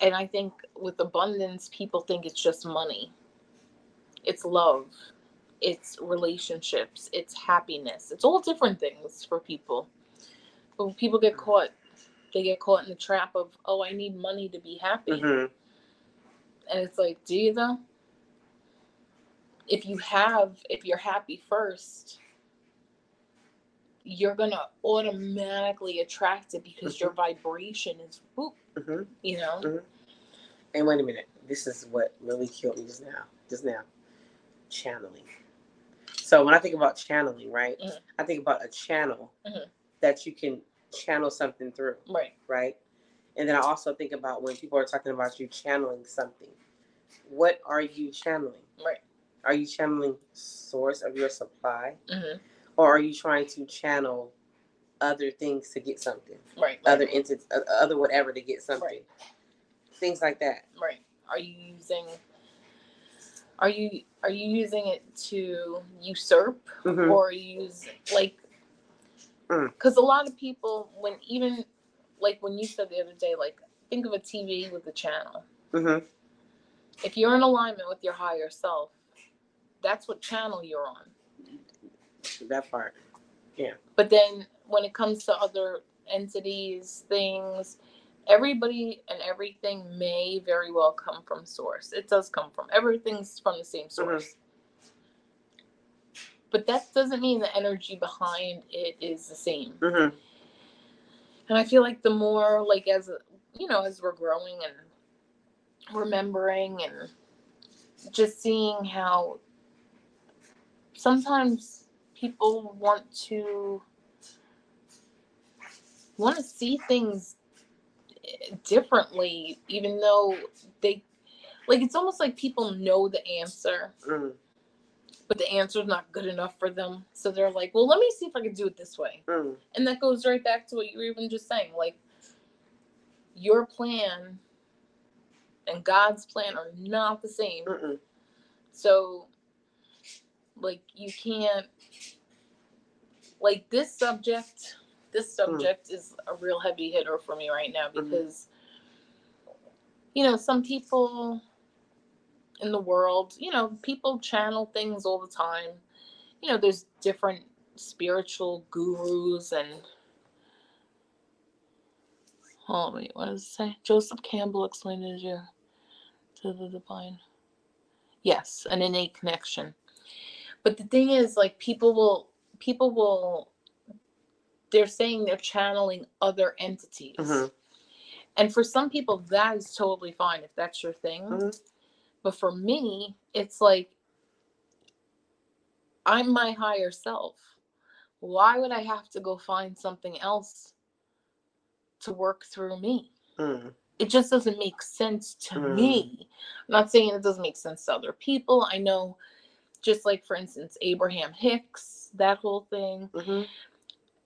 And I think with abundance, people think it's just money. It's love. It's relationships. It's happiness. It's all different things for people. But when people get mm-hmm. caught, they get caught in the trap of, oh, I need money to be happy. Mhm. And it's like, do you though? If you have, if you're happy first, you're gonna automatically attract it because your vibration is whoop, Mhm. you know? Mhm. And wait a minute. This is what really killed me just now. Just now. Channeling. So when I think about channeling, right? Mhm. I think about a channel Mhm. that you can channel something through, Right. right? And then I also think about when people are talking about you channeling something. What are you channeling? Right. Are you channeling source of your supply? hmm or are you trying to channel other things to get something, Right. other entities, uh, other whatever to get something, Right. things like that. Right. Are you using are you are you using it to usurp Mhm. or use like Mm. because a lot of people when even like when you said the other day like think of a tv with a channel Mhm. if you're in alignment with your higher self that's what channel you're on That part. Yeah. But then when it comes to other entities things everybody and everything may very well come from source it does come from everything's from the same source but that doesn't mean the energy behind it is the same Mhm. and i feel like the more like as you know as we're growing and remembering and just seeing how sometimes people want to want to see things differently even though they like it's almost like people know the answer Mhm. But the answer is not good enough for them so they're like well let me see if i can do it this way Mhm. and that goes right back to what you were even just saying. Like your plan and God's plan are not the same. Mhm. So like you can't like this subject this subject is a real heavy hitter for me right now Mhm. because you know some people in the world you know people channel things all the time. You know there's different spiritual gurus and oh wait what does it say? Joseph campbell explained it you to the divine. Yes an innate connection. But the thing is like people will people will they're saying they're channeling other entities. Mhm. and for some people that is totally fine if that's your thing. Mhm. But for me it's like i'm my higher self why would i have to go find something else to work through me Mhm. it just doesn't make sense to Mm. me. I'm not saying it doesn't make sense to other people. I know, just like for instance, Abraham Hicks, that whole thing, Mhm.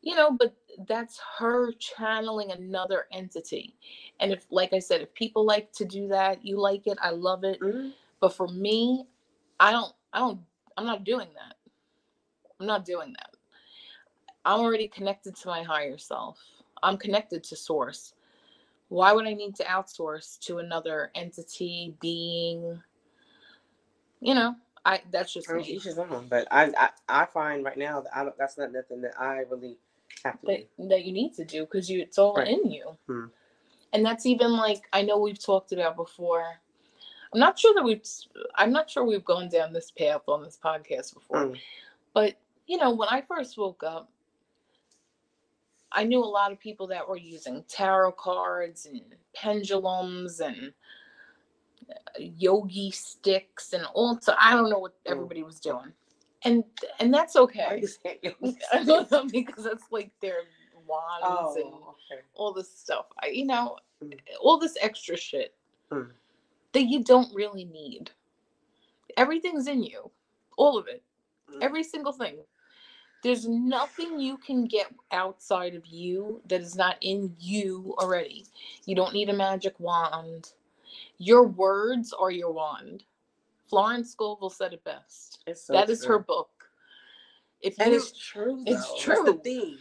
you know, but that's her channeling another entity. And if, like I said, if people like to do that, you like it, I love it. Mhm. But for me, I don't, I don't, I'm not doing that. I'm not doing that. I'm already connected to my higher self. I'm connected to source. Why would I need to outsource to another entity, being? You know, I that's just I mean, me. each his own. But I, I, I find right now that I don't. That's not nothing that I really that, that you need to do because you it's all Right. in you Hmm. and that's even like i know we've talked about before i'm not sure that we've i'm not sure we've gone down this path on this podcast before Mm. but you know when i first woke up i knew a lot of people that were using tarot cards and pendulums and uh, yogi sticks and all so i don't know what Mm. everybody was doing and and that's okay you saying it? I *laughs* don't know *laughs* because that's like their wands and Oh, okay. all this stuff. I, you know, Mm. all this extra shit Mm. that you don't really need. Everything's in you, all of it, Mm. every single thing. There's nothing you can get outside of you that is not in you already. You don't need a magic wand. Your words are your wand. Florence Scovel said it best. It's so that is her book. If And you, it's true. It's though. That's true. the thing.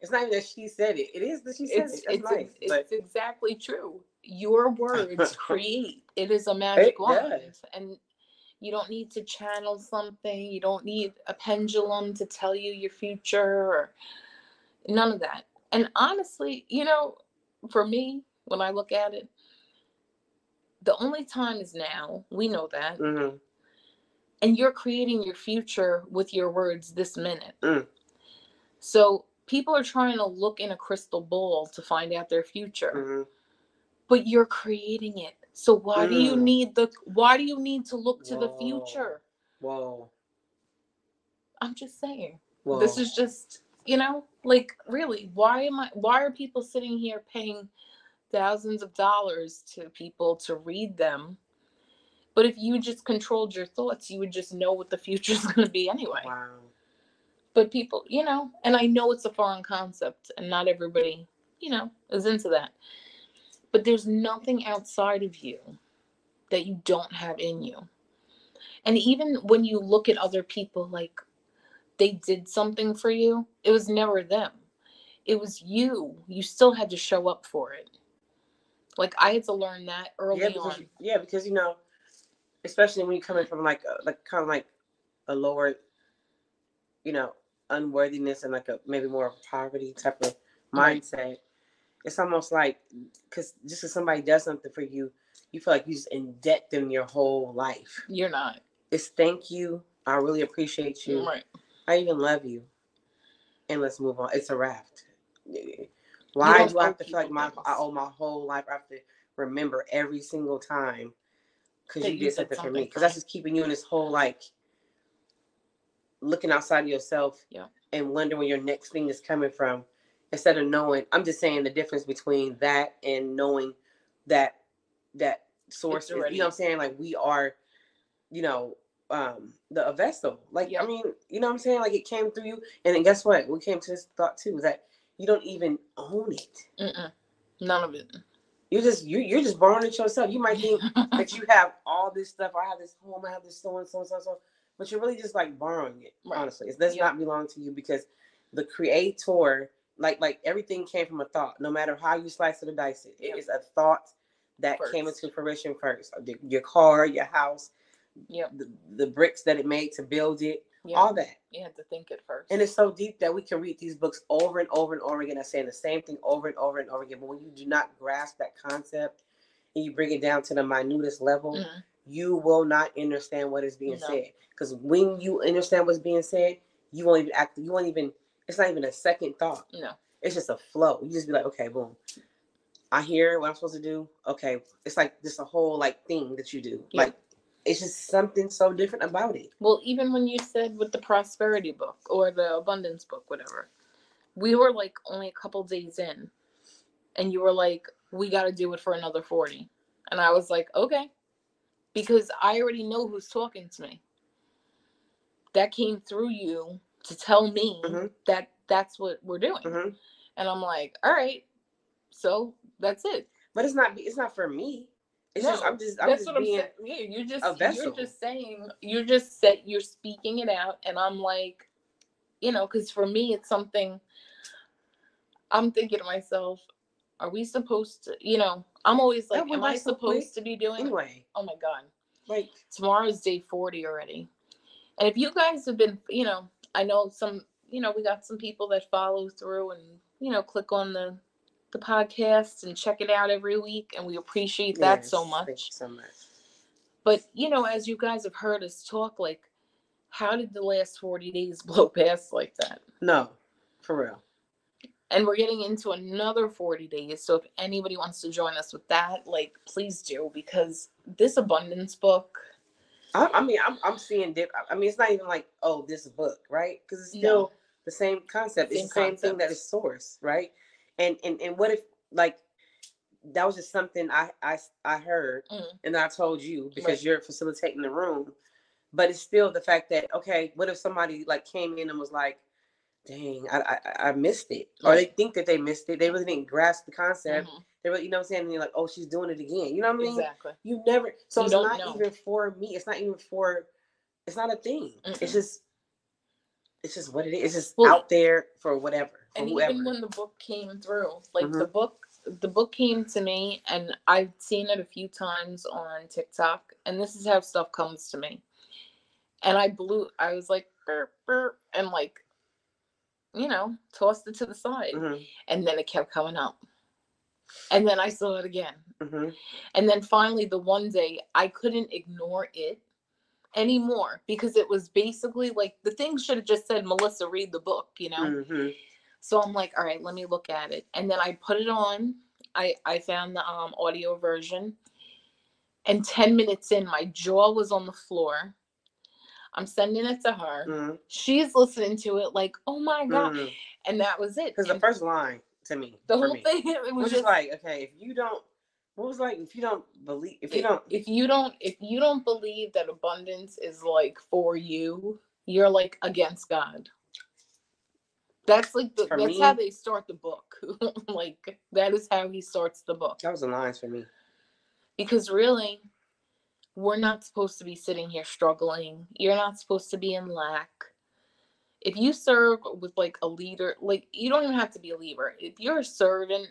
It's not even that she said it. It is that she said it's it. That's it's, nice. it's but exactly true. Your words *laughs* create. It is a magic wand, and you don't need to channel something. You don't need a pendulum to tell you your future or none of that. And honestly, you know, for me, when I look at it, the only time is now. We know that, Mhm. and you're creating your future with your words this minute. Mm. So people are trying to look in a crystal ball to find out their future. Mhm. but you're creating it so why do you Mm. need the why do you need to look to the future Whoa. i'm just saying Whoa. this is just you know like really why am i why are people sitting here paying thousands of dollars to people to read them but if you just controlled your thoughts you would just know what the future is *laughs* going to be anyway Wow. but people, you know, and I know it's a foreign concept and not everybody, you know, is into that. But there's nothing outside of you that you don't have in you. And even when you look at other people like they did something for you, it was never them. It was you. You still had to show up for it. Like I had to learn that early yeah, because, on. yeah, because you know, especially when you're coming from like a, like kind of like a lower, you know, unworthiness and like a maybe more poverty type of Right. mindset. It's almost like because just because somebody does something for you, you feel like you just indebt them your whole life. You're not. It's thank you. I really appreciate you. Right. I even love you. And let's move on. It's a raft. Why don't I have to feel like my. I owe my whole life? I have to remember every single time because you you did did something for me. Because that's just keeping you in this whole like looking outside of yourself Yeah. and wondering where your next thing is coming from instead of knowing. I'm just saying the difference between that and knowing that that source is, you know what I'm saying? Like we are, you know, um the a vessel. Like Yeah. I mean, you know what I'm saying? Like it came through you. And then guess what? We came to this thought too, that you don't even own it. Mm-mm. None of it. You're just you you're just borrowing it yourself. You might think *laughs* that you have all this stuff. I have this home, I have this so and so and so and so. But you're really just like borrowing it, Right. honestly. It does Yeah. not belong to you because the creator, like like everything came from a thought. No matter how you slice it or dice it, Yeah. it is a thought that came into fruition first. Your car, your house, Yep. the, the bricks that it made to build it, Yeah. all that. You had to think it first. And it's so deep that we can read these books over and over and over again and saying the same thing over and over and over again. But when you do not grasp that concept and you bring it down to the minutest level, Mhm. you will not understand what is being No. said. Because when you understand what's being said, you won't even act. You won't even. It's not even a second thought. No. It's just a flow. You just be like, okay, boom. I hear what I'm supposed to do. Okay, it's like just a whole like thing that you do. Yeah. Like it's just something so different about it. Well, even when you said with the prosperity book or the abundance book, whatever, we were like only a couple days in, and you were like, "We got to do it for another 40. and I was like, "Okay," because I already know who's talking to me. That came through you to tell me Mhm. that that's what we're doing, Mhm. and I'm like, "All right, so that's it." But it's not. It's not for me. It's just. I'm just. I'm that's just what. I'm saying. Yeah, you're just you're just saying you're just set you're speaking it out, and I'm like, you know, because for me it's something. I'm thinking to myself, are we supposed to? You know, I'm always like, am I supposed quick. to be doing? Anyway, Oh my god, like tomorrow's day forty already, and if you guys have been, you know, I know some, you know, we got some people that follow through and you know click on the the podcast and check it out every week, and we appreciate that so much. Thank you so much. But you know, as you guys have heard us talk, like, how did the last 40 days *laughs* blow past like that? No, for real. And we're getting into another 40 days. So if anybody wants to join us with that, like, please do because this abundance book, I, I mean, I'm, I'm seeing dip. I mean, it's not even like, oh, this book, right? Because it's still No. the same concept. Same it's the same thing that is source, right? And and and what if like that was just something I I I heard Mm. and I told you because Right. you're facilitating the room, but it's still the fact that okay, what if somebody like came in and was like, dang, I I, I missed it, or they think that they missed it, they really didn't grasp the concept. Mhm, They really, you know what I'm saying? And you're like, oh, she's doing it again. You know what I mean? exactly. You never. So You it's don't know. even for me. It's not even for. It's not a thing. It's Mm-mm. just. It's just what it is. It's just Well, out there for whatever, And whoever. even when the book came through, like Mm-hmm. the book, the book came to me, and I've seen it a few times on TikTok, and this is how stuff comes to me. And I blew. I was like, burp, burp, and like, you know, tossed it to the side, Mhm, and then it kept coming up, and then I saw it again, mhm. and then finally, the one day I couldn't ignore it anymore because it was basically like the thing should have just said, Melissa, read the book, you know. Mhm. So I'm like, all right, let me look at it. And then I put it on. I I found the um audio version. And 10 minutes in, my jaw was on the floor. I'm sending it to her. Mhm, She's listening to it like, oh my God. mhm. And that was it. Because the first line to me, the whole me, thing, *laughs* it was was just like, okay, if you don't, what was like if you don't believe, if you if, don't, if you don't if you don't believe that abundance is like for you, you're like against God. That's like the, that's me- how they start the book. *laughs* like that is how he starts the book. That was the lines for me. Because really, we're not supposed to be sitting here struggling. You're not supposed to be in lack. If you serve with like a leader, like you don't even have to be a leader. If you're a servant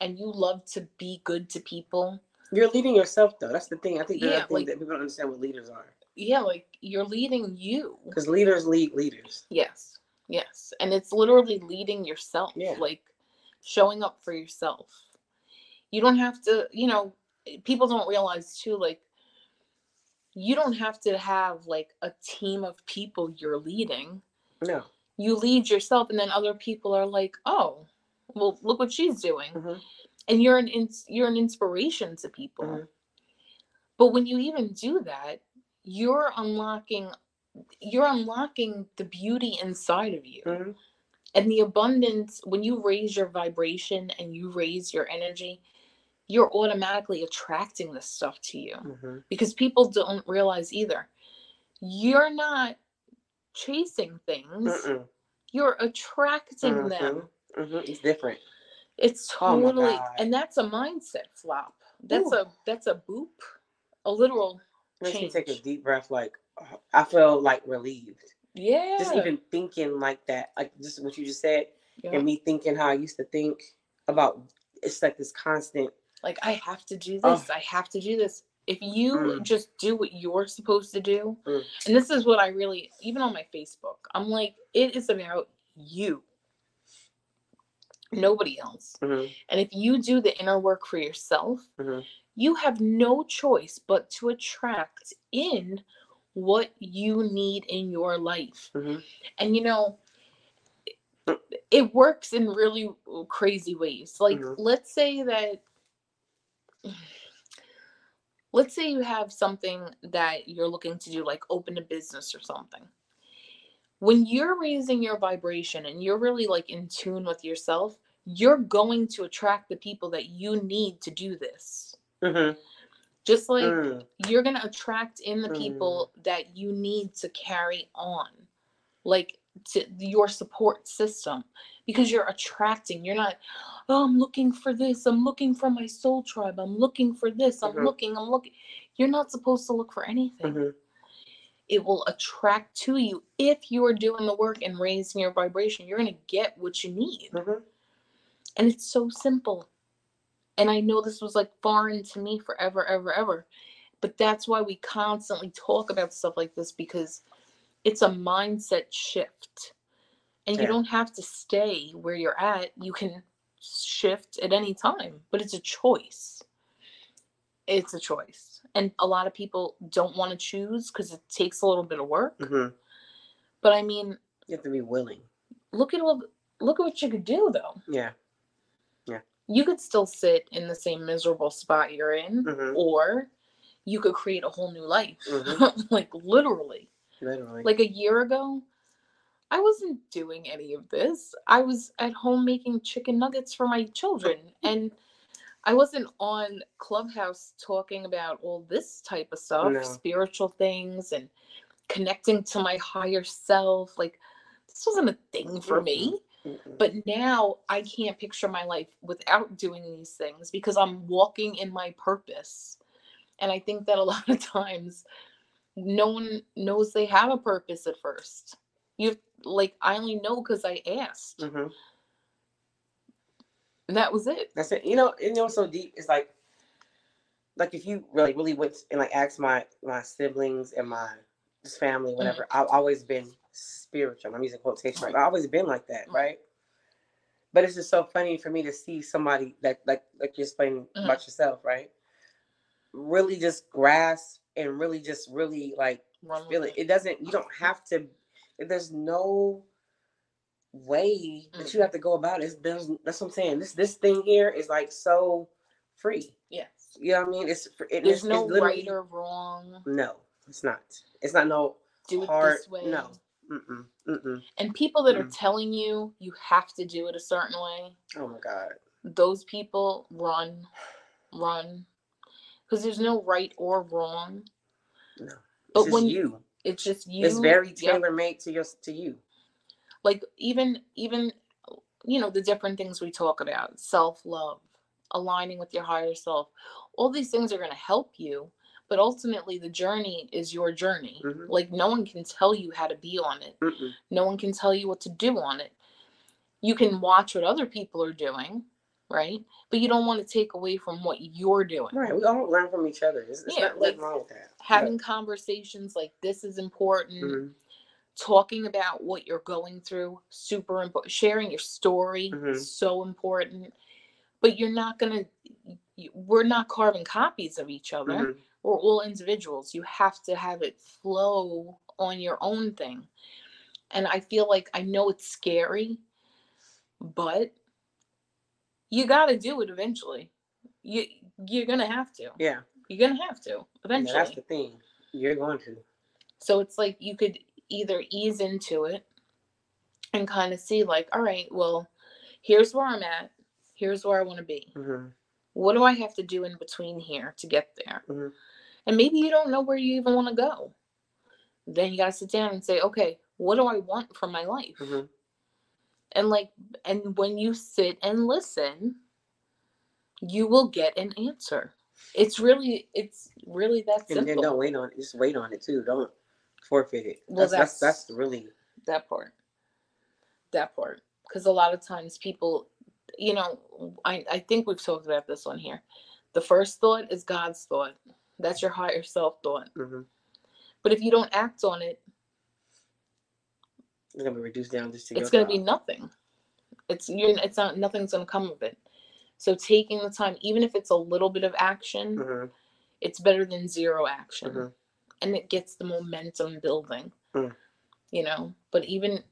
and you love to be good to people, You're leading yourself though. That's the thing. I think Yeah, thing like- that people don't understand what leaders are. yeah, like you're leading you. Because leaders lead leaders. Yes. Yes. And it's literally leading yourself, Yeah. like showing up for yourself. You don't have to, you know, people don't realize too, like, you don't have to have like a team of people you're leading. No. You lead yourself, and then other people are like, oh, well, look what she's doing. Mhm. And you're an ins- you're an inspiration to people. Mhm. But when you even do that, you're unlocking you're unlocking the beauty inside of you Mhm. and the abundance when you raise your vibration and you raise your energy you're automatically attracting this stuff to you Mhm. because people don't realize either you're not chasing things Mm-mm. you're attracting them Mhm. Mhm. It's different. it's Oh totally God. and that's a mindset flop that's Ooh. a that's a boop a literal Makes me take a deep breath. Like oh, I feel like relieved. yeah Just even thinking like that, like just what you just said, Yeah. and me thinking how I used to think about. It's like this constant. like i have to do Oh. this i have to do this if you Mm. just do what you're supposed to do Mm. and this is what i really even on my facebook i'm like it is about you nobody else Mhm. and if you do the inner work for yourself Mhm. you have no choice but to attract in what you need in your life Mhm. and you know it works in really crazy ways like Mhm. let's say that let's say you have something that you're looking to do like open a business or something when you're raising your vibration and you're really like in tune with yourself you're going to attract the people that you need to do this Mhm. Just like Mm. you're going to attract in the people that you need to carry on like to your support system because you're attracting you're not oh i'm looking for this i'm looking for my soul tribe i'm looking for this i'm Mhm. looking i'm looking you're not supposed to look for anything Mhm. it will attract to you if you are doing the work and raising your vibration you're going to get what you need Mhm. and it's so simple. And I know this was like foreign to me forever, ever, ever. But that's why we constantly talk about stuff like this because it's a mindset shift. And you don't have to stay where you're at. You can shift at any time, but it's a choice. It's a choice. And a lot of people don't want to choose because it takes a little bit of work. Mhm. But I mean, You have to be willing. look at all look at what you could do though. Yeah. You could still sit in the same miserable spot you're in, Mhm. or you could create a whole new life. Mhm. *laughs* like literally. Literally. Like a year ago, I wasn't doing any of this. I was at home making chicken nuggets for my children. and I wasn't on Clubhouse talking about all this type of stuff, No. spiritual things and connecting to my higher self. Like this wasn't a thing for me. Mm-mm. But now I can't picture my life without doing these things because I'm walking in my purpose. And I think that a *laughs* lot of times no one knows they have a purpose at first. You like I only know because I asked. Mhm. And that was it. That's it. You know, you know, so deep. It's like, like if you really, really went and like asked my my siblings and my just family, whatever. I've always been spiritual. I'm using quotation. Right. I've always been like that, Right. But it's just so funny for me to see somebody that, like, like you're explaining Mhm. about yourself, right? Really just grasp and really just really like Run feel it. It doesn't. You don't have to. There's no way that you have to go about it. There's that's what I'm saying. This this thing here is like so free. Yes. You know what I mean? It's it, There's it's, no it's right or wrong. no. It's not. It's not no. Do it hard- this way. no. Mm-mm, mm-mm. And people that are Mm. telling you you have to do it a certain way, Oh my god. those people run, run, because there's no right or wrong. No. It's But just when you, It's just you. it's very tailor made to your to you. like even even you know the different things we talk about self-love aligning with your higher self all these things are going to help you but ultimately the journey is your journey Mhm. like no one can tell you how to be on it Mm-mm. no one can tell you what to do on it you can watch what other people are doing right but you don't want to take away from what you're doing Right. We all learn from each other. It's, it's Yeah, not, like, wrong with that. having conversations like this is important Mhm. talking about what you're going through super important sharing your story Mhm. so important but you're not gonna we're not carving copies of each other Mhm. We're all individuals you have to have it flow on your own thing and i feel like i know it's scary but you got to do it eventually you you're gonna have to Yeah. you're gonna have to Yeah, eventually that's the thing. You're going to. So it's like you could either ease into it and kind of see, like, all right, well, here's where I'm at. Here's where I want to be. hmm What do I have to do in between here to get there? Mhm. And maybe you don't know where you even want to go. Then you got to sit down and say, okay, what do I want from my life? hmm And like, and when you sit and listen, you will get an answer. It's really, it's really that simple. And then don't wait on it. Just wait on it too. Don't forfeit it. Well, That's that's, that's- that's really. that part that part because a lot of times people you know I, I think we've talked about this one here the first thought is god's thought that's your higher self thought hmm but if you don't act on it It's gonna be reduced down just to. it's to be nothing it's you're it's not nothing's going to come of it so taking the time even if it's a little bit of action Mhm. it's better than zero action Mhm. and it gets the momentum building Mm. you know but even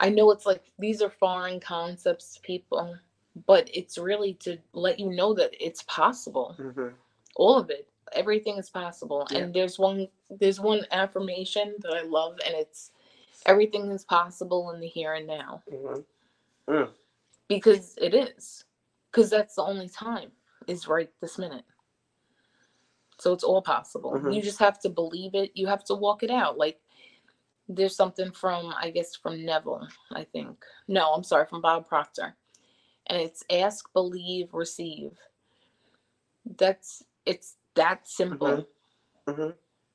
i know it's like these are foreign concepts to people but it's really to let you know that it's possible Mhm. all of it everything is possible. Yeah. and there's one there's one affirmation that i love and it's everything is possible in the here and now. Mhm. Mm. because it is. Because that's the only time is right this minute. So it's all possible. Mhm. you just have to believe it. You have to walk it out. Like there's something from i guess from neville i think. No i'm sorry from bob proctor. And it's ask believe receive. That's it's that simple Mhm. Mhm.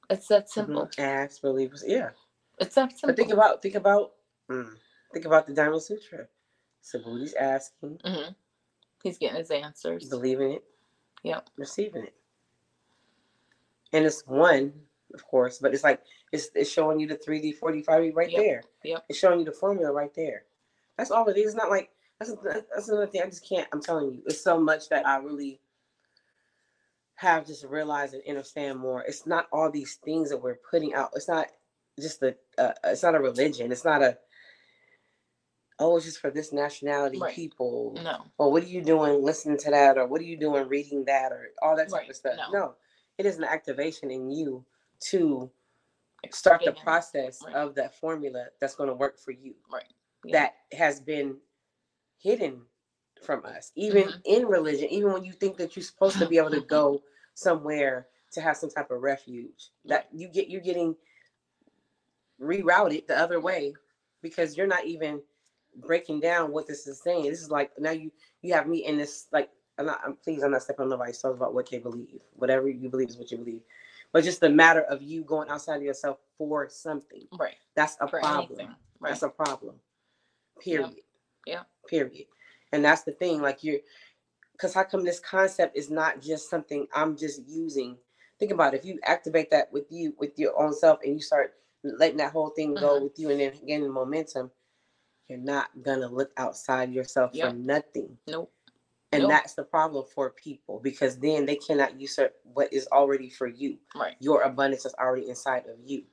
it's that simple Mhm. Ask, believe. Yeah. it's that simple But think about think about mm, think about the Diamond Sutra. So Buddhi's asking, hmm he's getting his answers believing it, Yep. receiving it. And it's one, of course, but it's like it's it's showing you the 3D, 4D, 5D right Yep. there. Yep. It's showing you the formula right there. That's all it is. It's not like that's that's another thing. I just can't. I'm telling you, it's so much that I really have just realized and understand more. It's not all these things that we're putting out. It's not just a. Uh, it's not a religion. It's not a. Oh, it's just for this nationality Right. people. no Or what are you doing listening to that? Or what are you doing reading that? Or all that type Right, of stuff. no. No. it is an activation in you to start the process Right. of that formula that's going to work for you Yeah. that has been hidden from us even Mhm. in religion even when you think that you're supposed to be able to *laughs* go somewhere to have some type of refuge that you get you're getting rerouted the other way because you're not even breaking down what this is saying this is like now you you have me in this like I'm not I'm please I'm not stepping on nobody's toes about what they believe whatever you believe is what you believe but just the matter of you going outside of yourself for something right that's a for problem right that's a problem. Period. Yeah. Period. And that's the thing. Like you're because how come this concept is not just something I'm just using? Think about it. If you activate that with you with your own self and you start letting that whole thing go Mhm. with you and then gaining momentum, you're not gonna look outside yourself Yep. for nothing. nope And Nope. that's the problem for people because then they cannot usurp what is already for you. right Your abundance is already inside of you.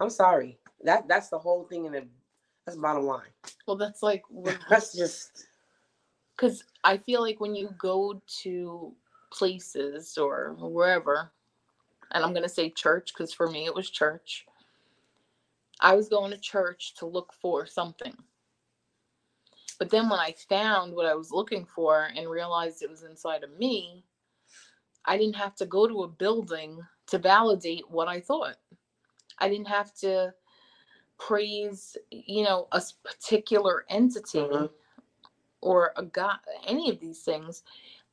I'm sorry. That that's the whole thing in the that's bottom line. well that's like *laughs* That's just because I feel like when you go to places or wherever, and I'm gonna say church because for me it was church. I was going to church to look for something. But then when I found what I was looking for and realized it was inside of me, I didn't have to go to a building to validate what I thought. I didn't have to praise, you know, a particular entity Mhm. Or a god, any of these things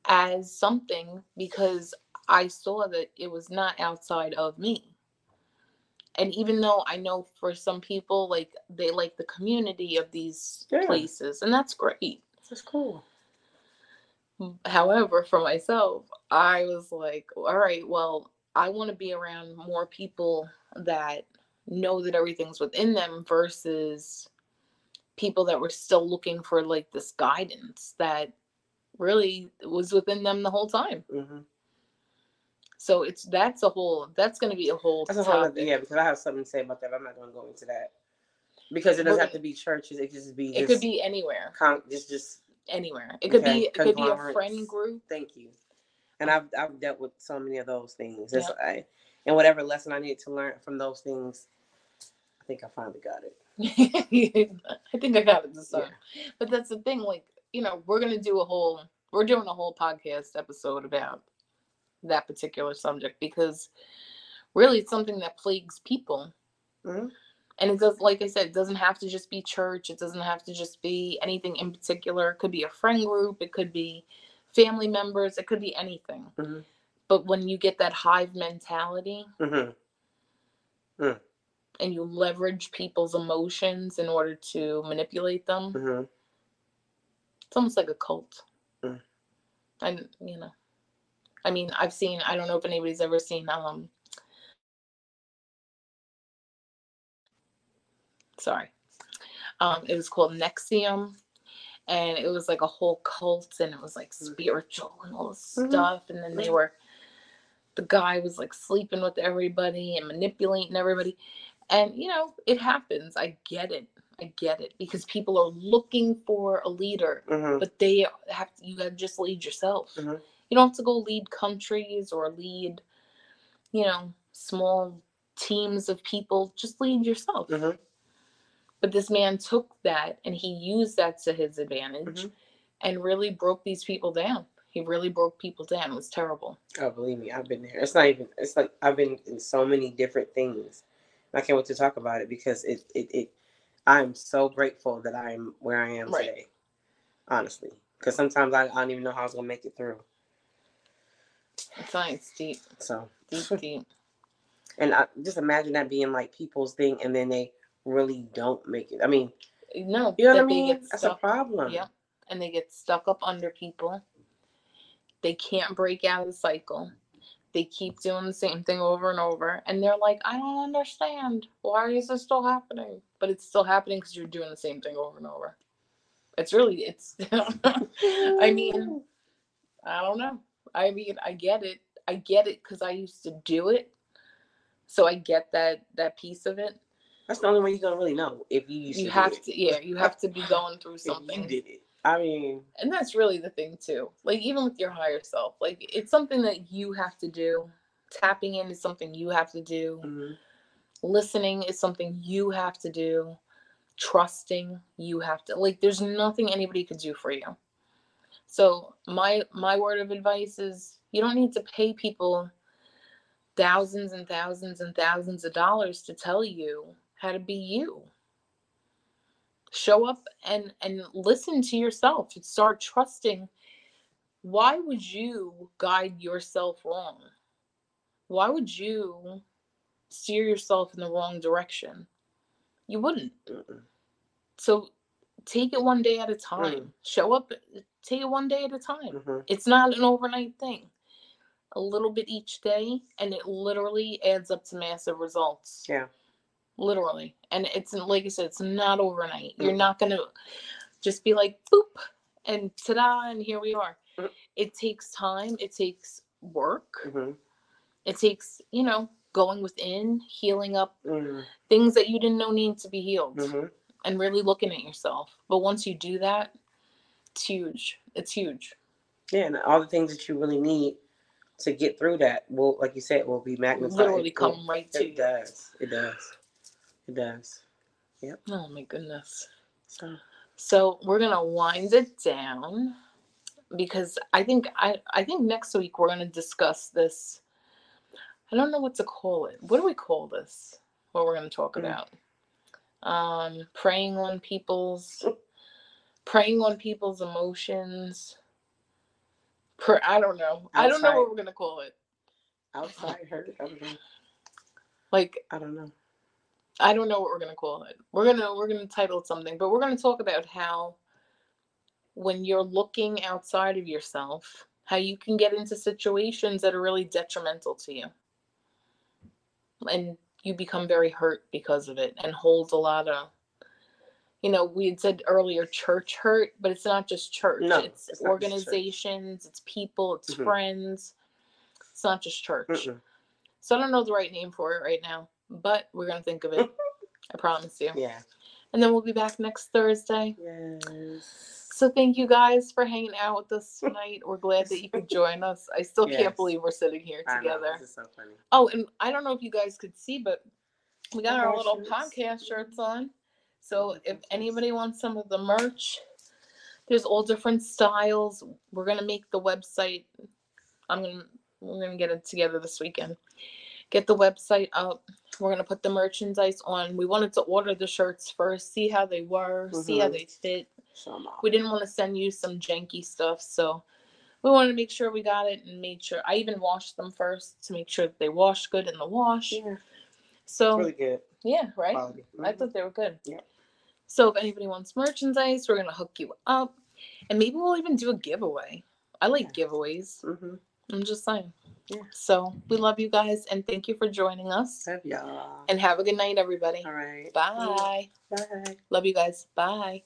as something because I saw that it was not outside of me. And even though I know for some people, like they like the community of these Yeah. places, and that's great. This is cool. However, for myself, I was like, all right, well, I want to be around more people that know that everything's within them versus people that were still looking for like this guidance that really was within them the whole time. hmm So it's that's a whole that's going to be a whole That's a whole other, yeah, because I have something to say about that. But I'm not going to go into that because it doesn't We're have to be churches. It could just be. It just could be anywhere, con- just just anywhere. It could Okay, be it could be a friend group. thank you. And I've I've dealt with so many of those things. Yep. I, and whatever lesson I needed to learn from those things, I think I finally got it. *laughs* I think I got it this Yeah. But that's the thing, like, you know, we're gonna do a whole we're doing a whole podcast episode about that particular subject because really it's something that plagues people. Mhm. And it does like I said, it doesn't have to just be church, it doesn't have to just be anything in particular. It could be a friend group, it could be family members, it could be anything. Mhm. But when you get that hive mentality Mm-hmm. And you leverage people's emotions in order to manipulate them, Mm-hmm. it's almost like a cult. Mm. And you know, I mean, I've seen. I don't know if anybody's ever seen. Um, sorry, um, it was called NXIVM, and it was like a whole cult, and it was like spiritual and all this Mhm. stuff. And then they Mhm. were, the guy was like sleeping with everybody and manipulating everybody, and you know, it happens. I get it. I get it because people are looking for a leader Mm-hmm. but they have to, you gotta just lead yourself. Mhm. You don't have to go lead countries or lead, you know, small teams of people. Just lead yourself. Mm-hmm. But this man took that and he used that to his advantage Mhm. and really broke these people down. He really broke people down. It was terrible. Oh, believe me, I've been there. It's not even. It's like I've been in so many different things. I can't wait to talk about it because it it, it I'm so grateful that I'm where I am Right. today. Honestly, because sometimes I, I don't even know how I was gonna make it through. It's not it's deep, So, deep, *laughs* deep. and I, just imagine that being like people's thing, and then they really don't make it. I mean, No, you know what I mean? That's a problem. Yeah, And they get stuck up under people. They can't break out of the cycle. They keep doing the same thing over and over. And they're like, I don't understand. Why is this still happening? But it's still happening because you're doing the same thing over and over. It's really, it's, *laughs* I mean, *laughs* I don't know. I mean, I get it. I get it because I used to do it. So I get that that piece of it. that's the only way you're gonna really know if you used You to have do it. to, yeah, you have to be going through *laughs* If you did it. I mean, and that's really the thing too like even with your higher self like it's something that you have to do. Tapping in is something you have to do. Mhm. listening is something you have to do. Trusting you have to like there's nothing anybody could do for you. So my my word of advice is you don't need to pay people thousands and thousands and thousands of dollars to tell you how to be you show up and and listen to yourself and start trusting why would you guide yourself wrong? Why would you steer yourself in the wrong direction? You wouldn't. So take it one day at a time. Mm. show up take it one day at a time. Mhm. it's not an overnight thing. A little bit each day and it literally adds up to massive results. Yeah. Literally and it's like i said it's not overnight you're Mm. not gonna just be like boop and ta-da and here we are Mm. it takes time it takes work Mhm. it takes you know going within healing up Mhm. things that you didn't know need to be healed Mhm. and really looking at yourself but once you do that it's huge it's huge Yeah, and all the things that you really need to get through that will, like you said, will be magnified. literally It- come right to It you does. It does. It does. Yep. Oh my goodness So So we're gonna wind it down because I think I I think next week we're gonna discuss this. I don't know what to call it. What do we call this? What we're gonna talk Mm. about? um, preying on people's preying on people's emotions. Per, I don't know. I don't know what we're gonna call it. Outside hurt. I don't know. Like I don't know. I don't know what we're gonna call it. We're gonna we're gonna title it something, but we're gonna talk about how when you're looking outside of yourself, how you can get into situations that are really detrimental to you. And you become very hurt because of it and hold a lot of you know, we had said earlier church hurt, but it's not just church. No, it's, it's just church. organizations, it's people, it's Mhm. friends. It's not just church. Mm-mm. So I don't know the right name for it right now, but we're gonna think of it. I promise you. Yeah. And then we'll be back next Thursday. Yes. So thank you guys for hanging out with us *laughs* tonight. We're glad that you could join us. I still Yes. can't believe we're sitting here together. This is so funny. Oh, and I don't know if you guys could see, but we got our our little shirts. podcast shirts on. So if anybody wants some of the merch, there's all different styles. We're gonna make the website. I'm gonna we're gonna get it together this weekend. Get the website up. We're gonna put the merchandise on. We wanted to order the shirts first, see how they were, see how Mhm. they fit. We didn't want to send you some janky stuff, so we wanted to make sure we got it and made sure. I even washed them first to make sure that they wash good in the wash. Yeah. So It's really good yeah, right. quality. I thought they were good. Yeah. So if anybody wants merchandise, we're gonna hook you up, and maybe we'll even do a giveaway. I like giveaways. Mhm. I'm just saying. Yeah. So we love you guys, and thank you for joining us. Love y'all. And have a good night, everybody. All right. Bye. Bye. Love you guys. Bye.